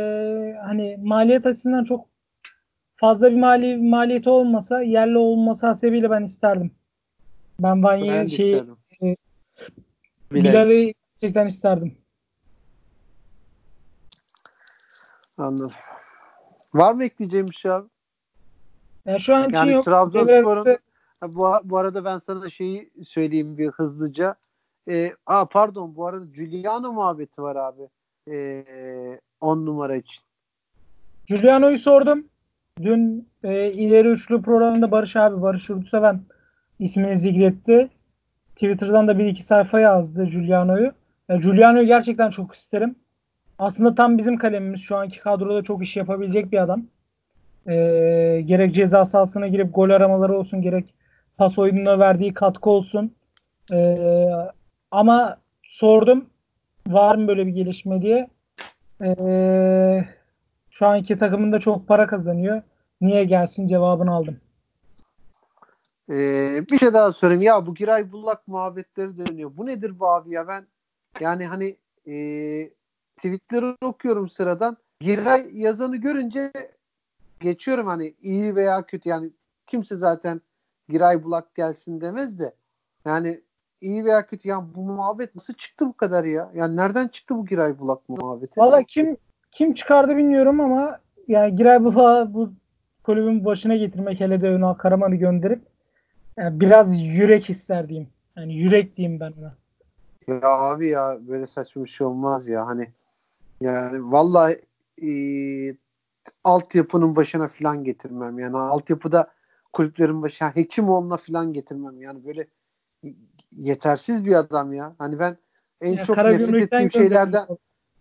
Speaker 2: hani maliyet açısından çok fazla bir mali maliyeti olmasa yerli olması hasebiyle ben isterdim. Ben
Speaker 1: de
Speaker 2: şeyi
Speaker 1: isterim.
Speaker 2: e,
Speaker 1: Bilal.
Speaker 2: Bilal'i gerçekten isterdim.
Speaker 1: Anladım. Var mı ekleyeceğim bir şey abi?
Speaker 2: Yani şu an için
Speaker 1: Yani
Speaker 2: yok.
Speaker 1: Trabzonspor'un Bu, bu arada ben sana şeyi söyleyeyim bir hızlıca. Ee, aa pardon bu arada Giuliano muhabbeti var abi. 10 numara için.
Speaker 2: Giuliano'yu sordum. Dün e, ileri üçlü programında Barış abi, Barış Yurtseven ismini zikretti. Twitter'dan da bir iki sayfa yazdı Giuliano'yu. Ya, Giuliano'yu gerçekten çok isterim. Aslında tam bizim kalemimiz. Şu anki kadroda çok iş yapabilecek bir adam. E, gerek ceza sahasına girip gol aramaları olsun, gerek pas oyununa verdiği katkı olsun. E, ama sordum var mı böyle bir gelişme diye. E, şu anki takımında çok para kazanıyor. Niye gelsin cevabını aldım.
Speaker 1: Ee, bir şey daha sorayım. Ya bu Giray Bullak muhabbetleri dönüyor. Bu nedir bu abi ya ben yani hani e, tweetleri okuyorum sıradan. Giray yazanı görünce geçiyorum hani iyi veya kötü yani kimse zaten Giray Bullak gelsin demez de yani iyi veya kötü yani bu muhabbet nasıl çıktı bu kadar ya? Yani nereden çıktı bu Giray Bullak muhabbeti?
Speaker 2: Valla kim kim çıkardı bilmiyorum ama yani Giray Bulak'ı bu kulübün başına getirmek hele de Ünal Karaman'ı gönderip yani biraz yürek ister diyeyim. Yani yürek diyeyim ben ona.
Speaker 1: Ya abi ya böyle saçma bir şey olmaz ya hani yani vallahi e, altyapının başına falan getirmem. Yani altyapıda kulüplerin başına Hekimoğlu'na falan getirmem. Yani böyle yetersiz bir adam ya. Hani ben en
Speaker 2: Ya
Speaker 1: çok nefret ettiğim şeylerden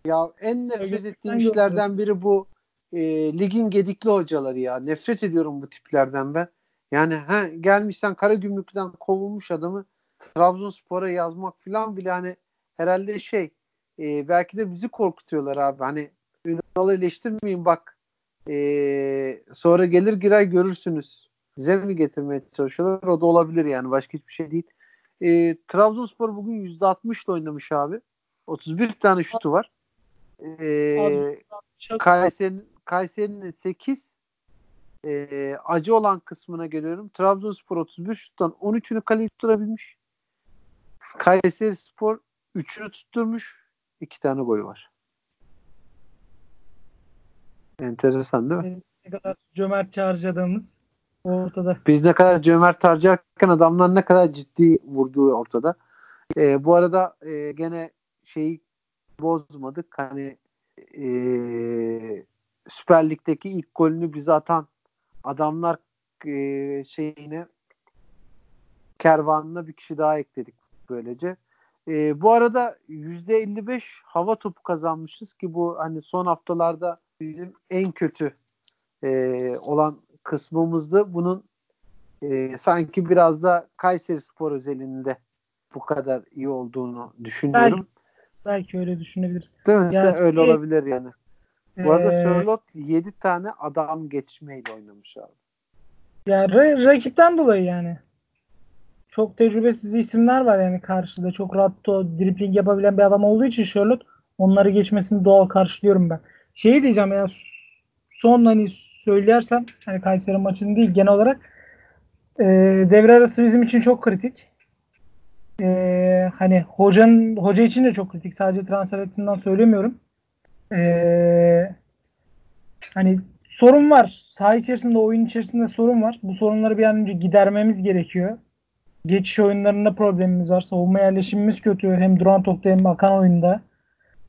Speaker 1: ya en nefret ettiğim işlerden biri bu e, ligin gedikli hocaları ya. Nefret ediyorum bu tiplerden ben. Yani ha, gelmişsen Karagümrük'ten kovulmuş adamı Trabzonspor'a yazmak falan bile hani herhalde şey e, belki de bizi korkutuyorlar abi. Hani Ünal'ı eleştirmeyin bak e, sonra gelir girer görürsünüz. Size mi getirmeye çalışıyorlar? O da olabilir yani. Başka hiçbir şey değil. E, Trabzonspor bugün %60 ile oynamış abi. 31 tane şutu var. E, Kayseri'nin Kayseri'nin 8 e, acı olan kısmına geliyorum. Trabzonspor 31 şuttan 13'ünü kaleye tutturabilmiş. Kayseri Spor 3'ünü tutturmuş. 2 tane gol var. Enteresan değil mi?
Speaker 2: Ne kadar cömertçe harcadığımız ortada.
Speaker 1: Biz ne kadar cömert harcarken adamlar ne kadar ciddi vurduğu ortada. Ee, bu arada e, gene şeyi bozmadık. Hani e, Süper Lig'deki ilk golünü bize atan adamlar e, şeyine kervanına bir kişi daha ekledik böylece. E, bu arada %55 hava topu kazanmışız ki bu hani son haftalarda bizim en kötü e, olan kısmımızdı. Bunun e, sanki biraz da Kayseri Spor özelinde bu kadar iyi olduğunu düşünüyorum.
Speaker 2: Belki öyle düşünebilir.
Speaker 1: Değil mi?
Speaker 2: Ya,
Speaker 1: öyle
Speaker 2: şey-
Speaker 1: olabilir yani. Bu arada
Speaker 2: Ee,
Speaker 1: Sörlot 7 tane adam geçmeyle oynamış abi.
Speaker 2: Ya ra- rakipten dolayı yani. Çok tecrübesiz isimler var yani karşıda. Çok rahat o dribling yapabilen bir adam olduğu için Charlotte onları geçmesini doğal karşılıyorum ben. Şeyi diyeceğim ya son hani söylersem hani Kayseri maçını değil genel olarak e, devre arası bizim için çok kritik. E, hani hocanın hoca için de çok kritik. Sadece transfer açısından söylemiyorum. E, hani sorun var. Saha içerisinde, oyun içerisinde sorun var. Bu sorunları bir an önce gidermemiz gerekiyor. Geçiş oyunlarında problemimiz var. Savunma yerleşimimiz kötü. Hem duran topta hem akan oyunda.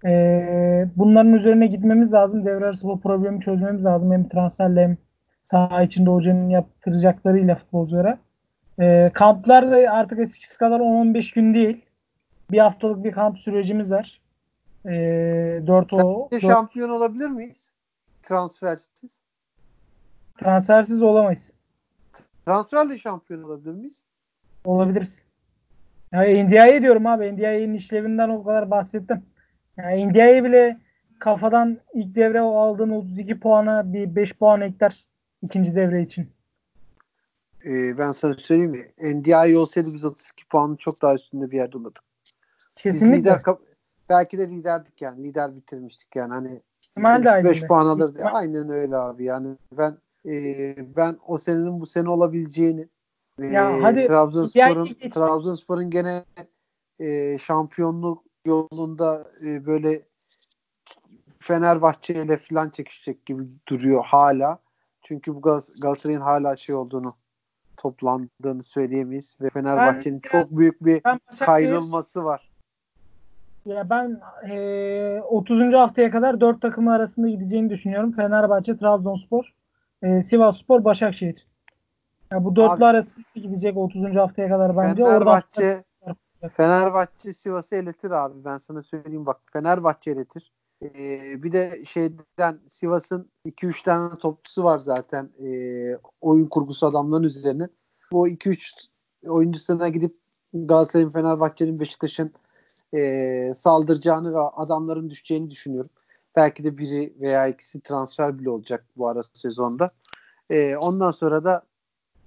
Speaker 2: Ee, bunların üzerine gitmemiz lazım. Devre arası bu problemi çözmemiz lazım. Hem transferle hem saha içinde hocanın yaptıracaklarıyla futbolculara. Ee, kamplar da artık eskisi kadar 10-15 gün değil. Bir haftalık bir kamp sürecimiz var. Ee, 4 o
Speaker 1: Sence şampiyon olabilir miyiz? Transfersiz.
Speaker 2: transfersiz olamayız.
Speaker 1: Transferle şampiyon olabilir miyiz?
Speaker 2: Olabiliriz. Ya NDI'ye diyorum abi. NDI'nin işlevinden o kadar bahsettim. Yani NDI'ye bile kafadan ilk devre o aldığın 32 puana bir 5 puan ekler ikinci devre için.
Speaker 1: Ee, ben sana söyleyeyim mi? NDI olsaydı biz 32 puanın çok daha üstünde bir yerde olurduk. Biz
Speaker 2: Kesinlikle.
Speaker 1: lider belki de liderdik yani. Lider bitirmiştik yani. Hani
Speaker 2: İhtimal
Speaker 1: 5
Speaker 2: dahilinde.
Speaker 1: puan alırdı.
Speaker 2: İhtimal-
Speaker 1: Aynen öyle abi. Yani ben e, ben o senenin bu sene olabileceğini e,
Speaker 2: Ya hadi
Speaker 1: Trabzonspor'un. Trabzonspor'un gene e, şampiyonluk yolunda e, böyle Fenerbahçe ile falan çekişecek gibi duruyor hala. Çünkü bu Gal- Galatasaray'ın hala şey olduğunu toplandığını söyleyemeyiz ve Fenerbahçe'nin
Speaker 2: Ben-
Speaker 1: çok büyük bir kayrılması var.
Speaker 2: Ya ben eee 30. haftaya kadar 4 takımı arasında gideceğini düşünüyorum. Fenerbahçe, Trabzonspor, eee Sivasspor, Başakşehir. Ya bu dörtlü
Speaker 1: Abi-
Speaker 2: arasında gidecek 30. haftaya kadar bence. Oradan
Speaker 1: Fenerbahçe Fenerbahçe Sivas'ı eletir abi. Ben sana söyleyeyim bak. Fenerbahçe eletir. Ee, bir de şeyden Sivas'ın 2-3 tane topçusu var zaten ee, oyun kurgusu adamların üzerine. Bu 2-3 oyuncusuna gidip Galatasaray'ın, Fenerbahçe'nin, Beşiktaş'ın ee, saldıracağını ve adamların düşeceğini düşünüyorum. Belki de biri veya ikisi transfer bile olacak bu ara sezonda. Ee, ondan sonra da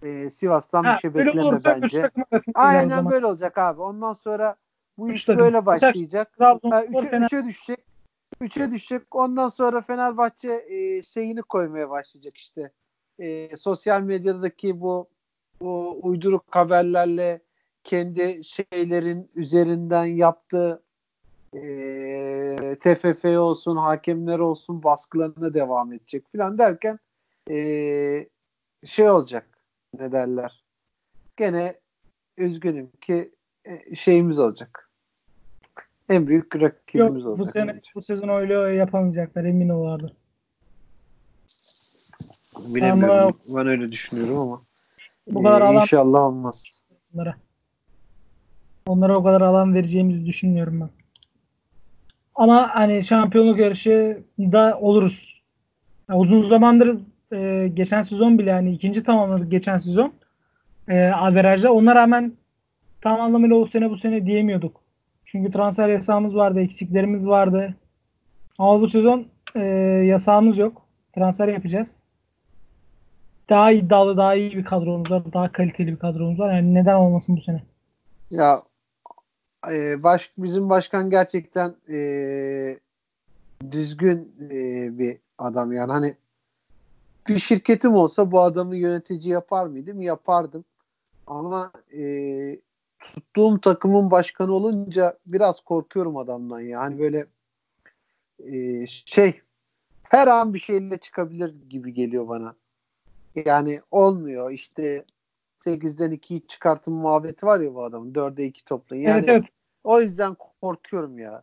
Speaker 1: ee, Sivas'tan
Speaker 2: Ha,
Speaker 1: bir şey bekleme bence. Aynen böyle olacak abi. Ondan sonra bu iş
Speaker 2: takım.
Speaker 1: böyle başlayacak.
Speaker 2: Trabzonspor,
Speaker 1: üçe,
Speaker 2: Fener-
Speaker 1: üçe düşecek. Üçe düşecek. Ondan sonra Fenerbahçe e, şeyini koymaya başlayacak işte. E, sosyal medyadaki bu bu uyduruk haberlerle kendi şeylerin üzerinden yaptığı e, TFF olsun, hakemler olsun baskılarına devam edecek falan derken e, şey olacak ne derler. Gene üzgünüm ki e, şeyimiz olacak. En büyük rakibimiz
Speaker 2: Yok bu
Speaker 1: olacak.
Speaker 2: sene
Speaker 1: bence.
Speaker 2: bu sezon öyle yapamayacaklar emin ol abi.
Speaker 1: Bilemiyorum. Ben öyle düşünüyorum ama.
Speaker 2: Bu kadar
Speaker 1: e,
Speaker 2: alan
Speaker 1: inşallah olmaz.
Speaker 2: onlara. Onlara o kadar alan vereceğimizi düşünmüyorum ben. Ama hani şampiyonluk yarışı da oluruz. Ya uzun zamandır e, geçen sezon bile hani ikinci tamamladık geçen sezon. E, averajda. Ona rağmen tam anlamıyla o sene bu sene diyemiyorduk. Çünkü transfer yasağımız vardı, eksiklerimiz vardı. Ama bu sezon e, yasağımız yok. Transfer yapacağız. Daha iddialı, daha iyi bir kadromuz var. Daha kaliteli bir kadromuz var. Yani neden olmasın bu sene?
Speaker 1: Ya e, baş, bizim başkan gerçekten e, düzgün e, bir adam yani hani bir şirketim olsa bu adamı yönetici yapar mıydım? Yapardım. Ama e, tuttuğum takımın başkanı olunca biraz korkuyorum adamdan ya. Hani böyle e, şey her an bir şeyle çıkabilir gibi geliyor bana. Yani olmuyor işte 8'den 2 çıkartım muhabbeti var ya bu adamın. 4'e 2 toplayın. Yani
Speaker 2: evet, evet.
Speaker 1: o yüzden korkuyorum ya.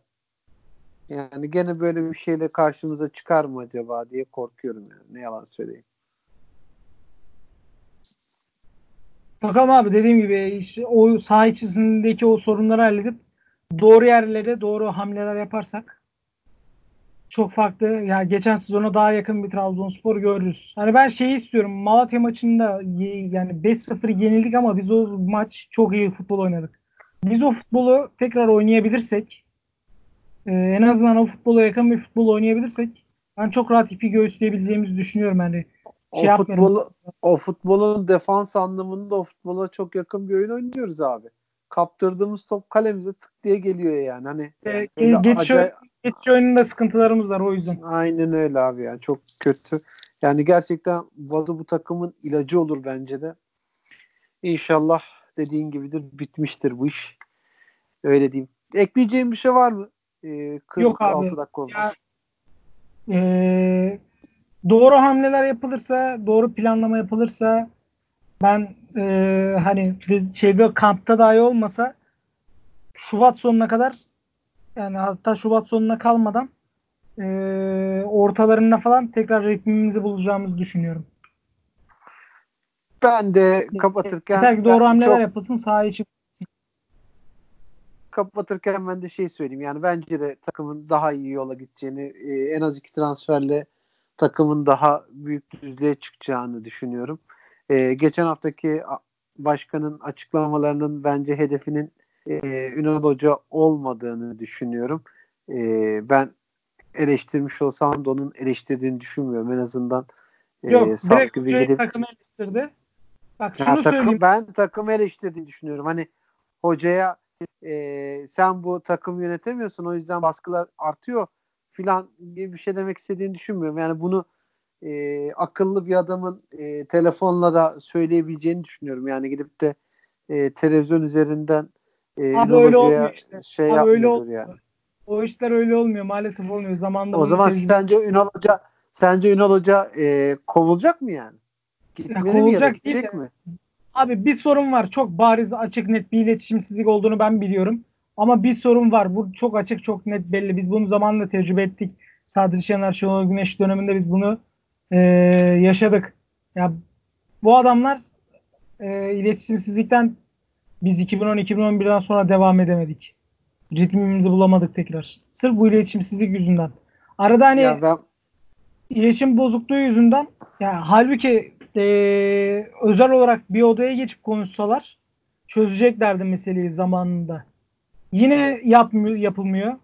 Speaker 1: Yani gene böyle bir şeyle karşımıza çıkar mı acaba diye korkuyorum yani. Ne yalan söyleyeyim.
Speaker 2: Bakalım abi dediğim gibi işte o saha içerisindeki o sorunları halledip doğru yerlere doğru hamleler yaparsak çok farklı. Ya geçen sezona daha yakın bir Trabzonspor görürüz. Hani ben şeyi istiyorum. Malatya maçında yani 5-0 yenildik ama biz o maç çok iyi futbol oynadık. Biz o futbolu tekrar oynayabilirsek e, en azından o futbola yakın bir futbol oynayabilirsek ben çok rahat ipi göğüsleyebileceğimizi düşünüyorum yani.
Speaker 1: Şey o futbolu o futbolun defans anlamında o futbola çok yakın bir oyun oynuyoruz abi. Kaptırdığımız top kalemize tık diye geliyor yani. Hani
Speaker 2: e, geçiş, acayip... geçiş oyununda sıkıntılarımız var o yüzden.
Speaker 1: Aynen öyle abi yani çok kötü. Yani gerçekten Vadu bu takımın ilacı olur bence de. İnşallah dediğin gibidir bitmiştir bu iş. Öyle diyeyim. Ekleyeceğim bir şey var mı? Ee,
Speaker 2: Yok abi. dakika olmuş. Ya, e, doğru hamleler yapılırsa, doğru planlama yapılırsa ben e, hani şeyde kampta dahi olmasa Şubat sonuna kadar yani hatta Şubat sonuna kalmadan e, ortalarında falan tekrar ritmimizi bulacağımızı düşünüyorum.
Speaker 1: Ben de kapatırken
Speaker 2: Yeter ki doğru hamleler çok... yapılsın saha için
Speaker 1: kapatırken ben de şey söyleyeyim. Yani bence de takımın daha iyi yola gideceğini, e, en az iki transferle takımın daha büyük düzlüğe çıkacağını düşünüyorum. E, geçen haftaki başkanın açıklamalarının bence hedefinin e, Ünal Hoca olmadığını düşünüyorum. E, ben eleştirmiş olsam da onun eleştirdiğini düşünmüyorum. En azından
Speaker 2: e, Yok, saf gibi gidip takımı eleştirdi.
Speaker 1: Bak şunu ya, takım, söyleyeyim. Ben takım eleştirdiğini düşünüyorum. Hani hocaya e, sen bu takım yönetemiyorsun o yüzden baskılar artıyor filan gibi bir şey demek istediğini düşünmüyorum. Yani bunu e, akıllı bir adamın e, telefonla da söyleyebileceğini düşünüyorum. Yani gidip de e, televizyon üzerinden e,
Speaker 2: Abi öyle olmuyor işte. şey Abi öyle olmuyor. yani. O işler öyle olmuyor. Maalesef olmuyor. Zamanında
Speaker 1: o zaman tecrübe... sence Ünal Hoca sence Ünal Hoca e, kovulacak mı yani?
Speaker 2: Gitmeli ya, mi ya da gidecek mi? Abi bir sorun var. Çok bariz, açık, net bir iletişimsizlik olduğunu ben biliyorum. Ama bir sorun var. Bu çok açık, çok net belli. Biz bunu zamanla tecrübe ettik. Sadri Şener, Şenol Güneş döneminde biz bunu e, yaşadık. Ya bu adamlar e, iletişimsizlikten biz 2010-2011'den sonra devam edemedik. Ritmimizi bulamadık tekrar. Sırf bu iletişimsizlik yüzünden. Arada hani ya ben... iletişim bozukluğu yüzünden ya halbuki e, özel olarak bir odaya geçip konuşsalar çözeceklerdi meseleyi zamanında. Yine yapmıyor, yapılmıyor.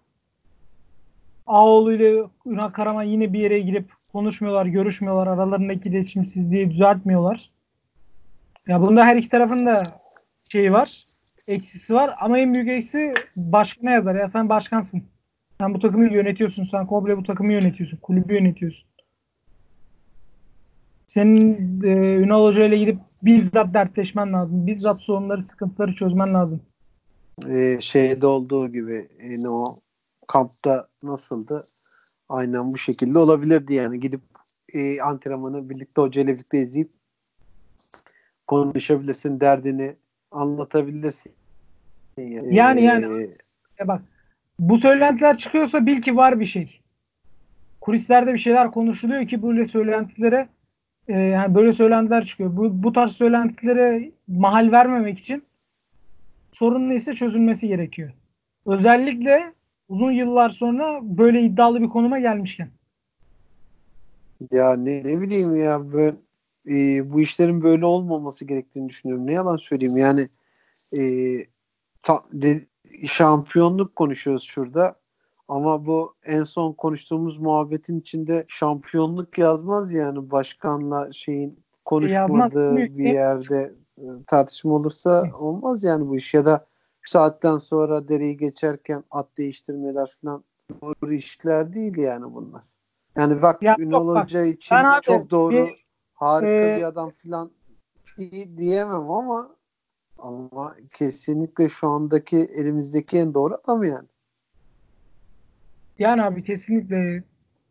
Speaker 2: Ağoğlu ile Ünal Karaman yine bir yere girip konuşmuyorlar, görüşmüyorlar. Aralarındaki iletişimsizliği düzeltmiyorlar. Ya bunda her iki tarafın da şeyi var. Eksisi var ama en büyük eksi başkana yazar. Ya sen başkansın. Sen bu takımı yönetiyorsun. Sen komple bu takımı yönetiyorsun. Kulübü yönetiyorsun. Senin e, Ünal Hoca ile gidip bizzat dertleşmen lazım. Bizzat sorunları, sıkıntıları çözmen lazım.
Speaker 1: Ee, şeyde olduğu gibi yine o kampta nasıldı? Aynen bu şekilde olabilirdi yani. Gidip e, antrenmanı birlikte hoca ile birlikte izleyip konuşabilirsin, derdini anlatabilirsin.
Speaker 2: Yani yani, yani ee, bak bu söylentiler çıkıyorsa bil ki var bir şey. Kulislerde bir şeyler konuşuluyor ki böyle söylentilere e, yani böyle söylentiler çıkıyor. Bu, bu tarz söylentilere mahal vermemek için sorun neyse çözülmesi gerekiyor. Özellikle uzun yıllar sonra böyle iddialı bir konuma gelmişken.
Speaker 1: Ya ne, ne bileyim ya ben e, bu işlerin böyle olmaması gerektiğini düşünüyorum. Ne yalan söyleyeyim yani e, ta, de, şampiyonluk konuşuyoruz şurada. Ama bu en son konuştuğumuz muhabbetin içinde şampiyonluk yazmaz yani başkanla şeyin konuşmadığı bir yerde e, tartışma olursa olmaz yani bu iş ya da saatten sonra dereyi geçerken at değiştirmeler falan doğru işler değil yani bunlar. Yani bak ya, Ünal Hoca için abi, çok doğru bir, harika e, bir adam falan iyi diyemem ama Ama kesinlikle şu andaki elimizdeki en doğru adam yani.
Speaker 2: Yani abi kesinlikle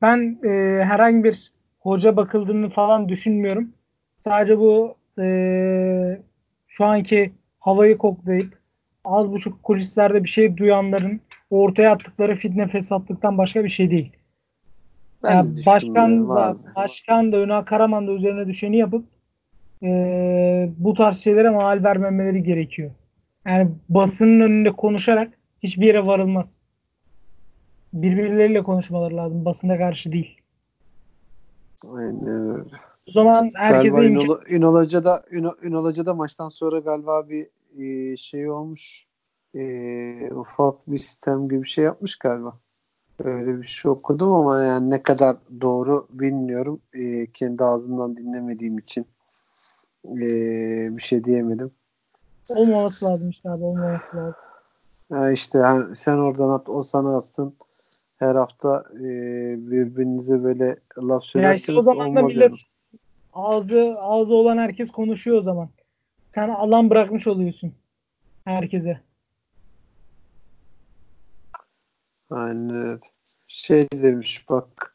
Speaker 2: ben e, herhangi bir hoca bakıldığını falan düşünmüyorum. Sadece bu e, şu anki havayı koklayıp az buçuk kulislerde bir şey duyanların ortaya attıkları fitne fesatlıktan başka bir şey değil.
Speaker 1: Ben
Speaker 2: Yani
Speaker 1: de
Speaker 2: başkan da
Speaker 1: abi.
Speaker 2: başkan da Ünal Karaman da üzerine düşeni yapıp e, bu tarz şeylere mal vermemeleri gerekiyor. Yani basının önünde konuşarak hiçbir yere varılmaz. Birbirleriyle konuşmaları lazım. Basına karşı değil.
Speaker 1: Aynen öyle.
Speaker 2: O zaman herkese
Speaker 1: Galiba
Speaker 2: imkan
Speaker 1: Ünal, Ünal Hoca da Ünal, Ünal Hoca da maçtan sonra galiba bir e, şey olmuş. E, ufak bir sistem gibi bir şey yapmış galiba. Öyle bir şey okudum ama yani ne kadar doğru bilmiyorum. E, kendi ağzından dinlemediğim için e, bir şey diyemedim.
Speaker 2: olmaması lazım işte abi olmaması lazım.
Speaker 1: Ya işte yani sen oradan at, o sana atsın. Her hafta e, birbirinize böyle laf
Speaker 2: Ya işte o zaman da millet ağzı ağzı olan herkes konuşuyor o zaman. Sen alan bırakmış oluyorsun herkese.
Speaker 1: Aynen. Şey demiş bak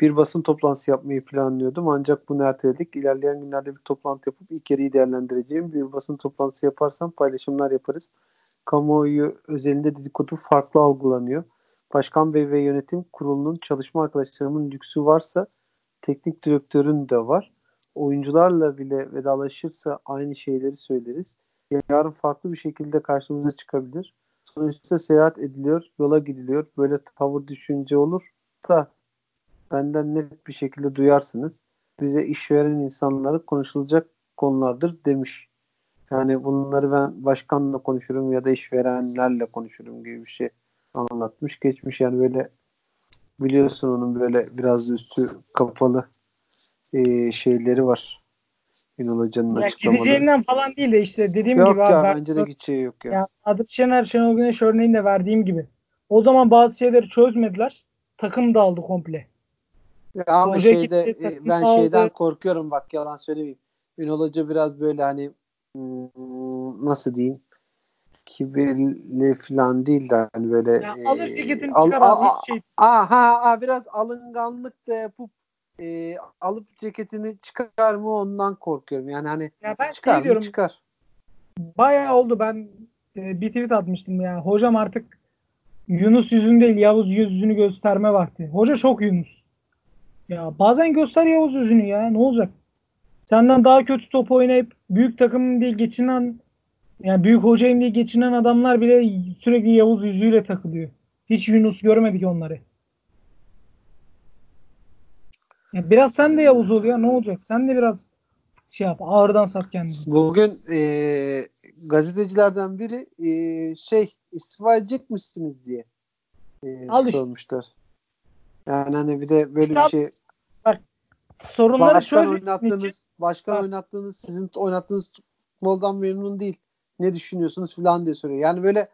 Speaker 1: bir basın toplantısı yapmayı planlıyordum ancak bunu erteledik. İlerleyen günlerde bir toplantı yapıp ilk yarıyı değerlendireceğim. Bir basın toplantısı yaparsam paylaşımlar yaparız. Kamuoyu özelinde dedikodu farklı algılanıyor. Başkan Bey ve yönetim kurulunun çalışma arkadaşlarımın lüksü varsa teknik direktörün de var. Oyuncularla bile vedalaşırsa aynı şeyleri söyleriz. Yarın farklı bir şekilde karşımıza çıkabilir. Sonuçta seyahat ediliyor, yola gidiliyor. Böyle tavır düşünce olur da benden net bir şekilde duyarsınız. Bize işveren insanları konuşulacak konulardır demiş. Yani bunları ben başkanla konuşurum ya da işverenlerle konuşurum gibi bir şey anlatmış geçmiş. Yani böyle biliyorsun onun böyle biraz üstü kapalı e, şeyleri var. Ünal Hoca'nın
Speaker 2: Ya
Speaker 1: açıklamaları.
Speaker 2: gideceğinden falan değil de işte dediğim
Speaker 1: Yok
Speaker 2: gibi abi
Speaker 1: ya
Speaker 2: ben
Speaker 1: bence de gideceği yok ya.
Speaker 2: ya Sadık Şener, Şenol Güneş örneğini de verdiğim gibi. O zaman bazı şeyleri çözmediler. Takım dağıldı komple.
Speaker 1: Ya ama
Speaker 2: Hoca
Speaker 1: şeyde
Speaker 2: gitti,
Speaker 1: e, ben
Speaker 2: dağıldı.
Speaker 1: şeyden korkuyorum bak yalan söylemeyeyim. Ünal Hoca biraz böyle hani hmm, nasıl diyeyim kibirli falan değil de hani böyle
Speaker 2: Ya
Speaker 1: e,
Speaker 2: alır ceketini
Speaker 1: al,
Speaker 2: çıkar
Speaker 1: al,
Speaker 2: hiçbir şey.
Speaker 1: aha, aha, biraz alınganlık da yapıp e, alıp ceketini çıkar mı ondan korkuyorum. Yani hani
Speaker 2: Ya ben
Speaker 1: çıkar
Speaker 2: şey
Speaker 1: mı
Speaker 2: diyorum
Speaker 1: çıkar.
Speaker 2: bayağı oldu ben e, bir tweet atmıştım ya. Hocam artık Yunus yüzünü değil Yavuz yüzünü gösterme vakti. Hoca çok Yunus. Ya bazen göster Yavuz yüzünü ya ne olacak? Senden daha kötü top oynayıp büyük takım diye geçinen yani büyük hocayım diye geçinen adamlar bile sürekli Yavuz yüzüyle takılıyor. Hiç Yunus görmedik onları. Ya biraz sen de Yavuz ol ya ne olacak? Sen de biraz şey yap ağırdan sat kendini.
Speaker 1: Bugün e, gazetecilerden biri e, şey istifa edecek misiniz diye e,
Speaker 2: Al işte.
Speaker 1: sormuşlar. Yani hani bir de böyle bir
Speaker 2: Sat-
Speaker 1: şey
Speaker 2: Sorunları
Speaker 1: başkan
Speaker 2: çözmek için
Speaker 1: oynattığınız başkan
Speaker 2: Bak.
Speaker 1: oynattığınız sizin oynattığınız futboldan memnun değil. Ne düşünüyorsunuz falan diye soruyor. Yani böyle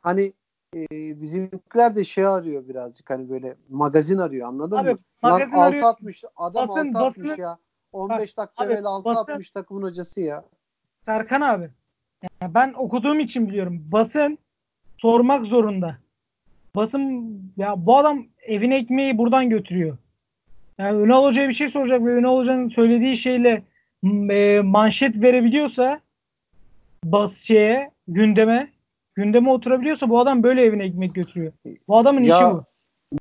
Speaker 1: hani e, bizimkiler de şey arıyor birazcık hani böyle magazin arıyor anladın
Speaker 2: Abi,
Speaker 1: mı? Lan
Speaker 2: magazin
Speaker 1: 6
Speaker 2: arıyor.
Speaker 1: atmış adam
Speaker 2: Basın-
Speaker 1: 6 atmış
Speaker 2: basını-
Speaker 1: ya. 15 dakika
Speaker 2: abi,
Speaker 1: evvel 6
Speaker 2: basın-
Speaker 1: atmış takımın hocası ya.
Speaker 2: Serkan abi. ya ben okuduğum için biliyorum. Basın sormak zorunda. Basın ya bu adam evin ekmeği buradan götürüyor. Yani Ünal Hoca'ya bir şey soracak ve Ünal Hoca'nın söylediği şeyle e, manşet verebiliyorsa bas şeye gündeme gündeme oturabiliyorsa bu adam böyle evine ekmek götürüyor. Bu adamın
Speaker 1: Ya,
Speaker 2: işi bu.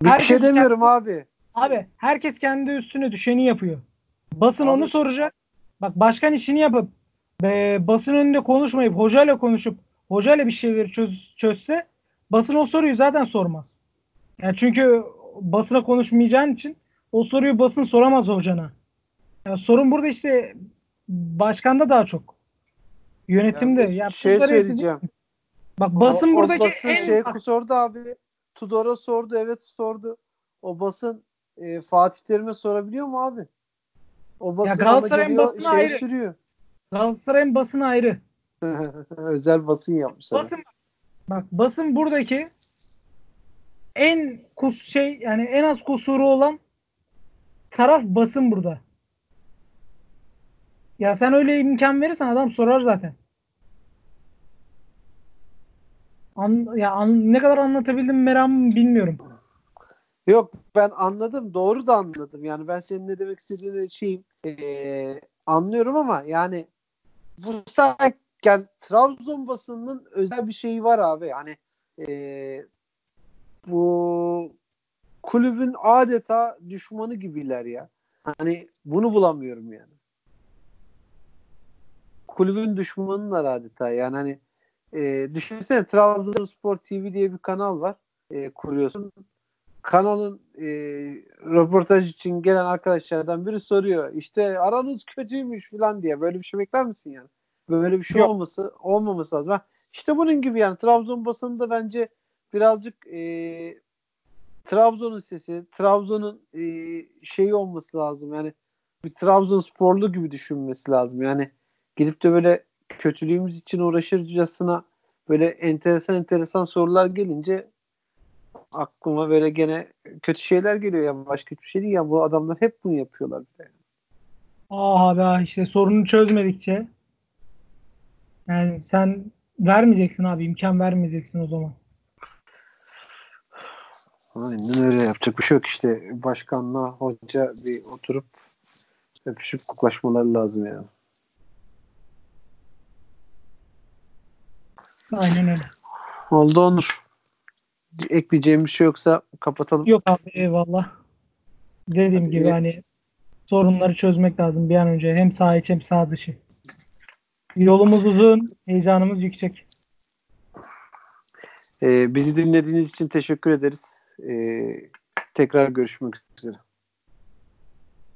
Speaker 1: Bir
Speaker 2: Herkes
Speaker 1: şey demiyorum abi.
Speaker 2: Abi herkes kendi üstüne düşeni yapıyor. Basın
Speaker 1: Abi-
Speaker 2: onu soracak. Bak başkan işini yapıp e, basın önünde konuşmayıp hocayla konuşup hocayla bir şeyleri çöz, çözse basın o soruyu zaten sormaz. Yani çünkü basına konuşmayacağın için o soruyu basın soramaz hocana. Yani sorun burada işte başkanda daha çok. Yönetimde.
Speaker 1: Ya
Speaker 2: Yani
Speaker 1: şey
Speaker 2: futbolları
Speaker 1: söyleyeceğim.
Speaker 2: Bak basın
Speaker 1: o,
Speaker 2: buradaki
Speaker 1: o basın
Speaker 2: en
Speaker 1: şey sordu abi. Tudor'a sordu evet sordu. O basın e, Fatih Terim'e sorabiliyor mu abi? O basın ama
Speaker 2: Galatasaray'ın basını
Speaker 1: şeye
Speaker 2: ayrı.
Speaker 1: sürüyor.
Speaker 2: Galatasaray'ın basını ayrı.
Speaker 1: Özel basın yapmış sana.
Speaker 2: Basın bak basın buradaki en kus şey yani en az kusuru olan taraf basın burada. Ya sen öyle imkan verirsen adam sorar zaten. An, ya an, ne kadar anlatabildim meram bilmiyorum.
Speaker 1: Yok ben anladım. Doğru da anladım. Yani ben senin ne demek istediğini şeyim ee, anlıyorum ama yani bu sanki yani Trabzon basınının özel bir şeyi var abi. Yani ee, bu kulübün adeta düşmanı gibiler ya. Hani bunu bulamıyorum yani. Kulübün düşmanılar adeta. Yani hani e, düşünsene Trabzonspor TV diye bir kanal var. E, kuruyorsun. Kanalın e, röportaj için gelen arkadaşlardan biri soruyor. İşte aranız kötüymüş falan diye. Böyle bir şey bekler misin yani? Böyle bir şey
Speaker 2: Yok.
Speaker 1: olması olmaması lazım. Ha, İşte bunun gibi yani Trabzon basında bence birazcık e, Trabzon'un sesi, Trabzon'un e, şeyi olması lazım. Yani bir Trabzonsporlu gibi düşünmesi lazım. Yani gidip de böyle kötülüğümüz için uğraşırcasına böyle enteresan enteresan sorular gelince aklıma böyle gene kötü şeyler geliyor ya. Başka hiçbir şey değil ya. Bu adamlar hep bunu yapıyorlar bir de.
Speaker 2: Ah abi ah işte sorunu çözmedikçe yani sen vermeyeceksin abi imkan vermeyeceksin o zaman.
Speaker 1: Aynen öyle yapacak bir şey yok işte. Başkanla hoca bir oturup öpüşüp kuklaşmaları lazım yani.
Speaker 2: Aynen öyle.
Speaker 1: Oldu Onur. Ekleyeceğim bir şey yoksa kapatalım.
Speaker 2: Yok abi eyvallah. Dediğim
Speaker 1: Hadi
Speaker 2: gibi
Speaker 1: iyi.
Speaker 2: hani sorunları çözmek lazım bir an önce. Hem sağ içi hem sağ dışı. Yolumuz uzun, heyecanımız yüksek.
Speaker 1: Ee, bizi dinlediğiniz için teşekkür ederiz. Ee, tekrar görüşmek üzere.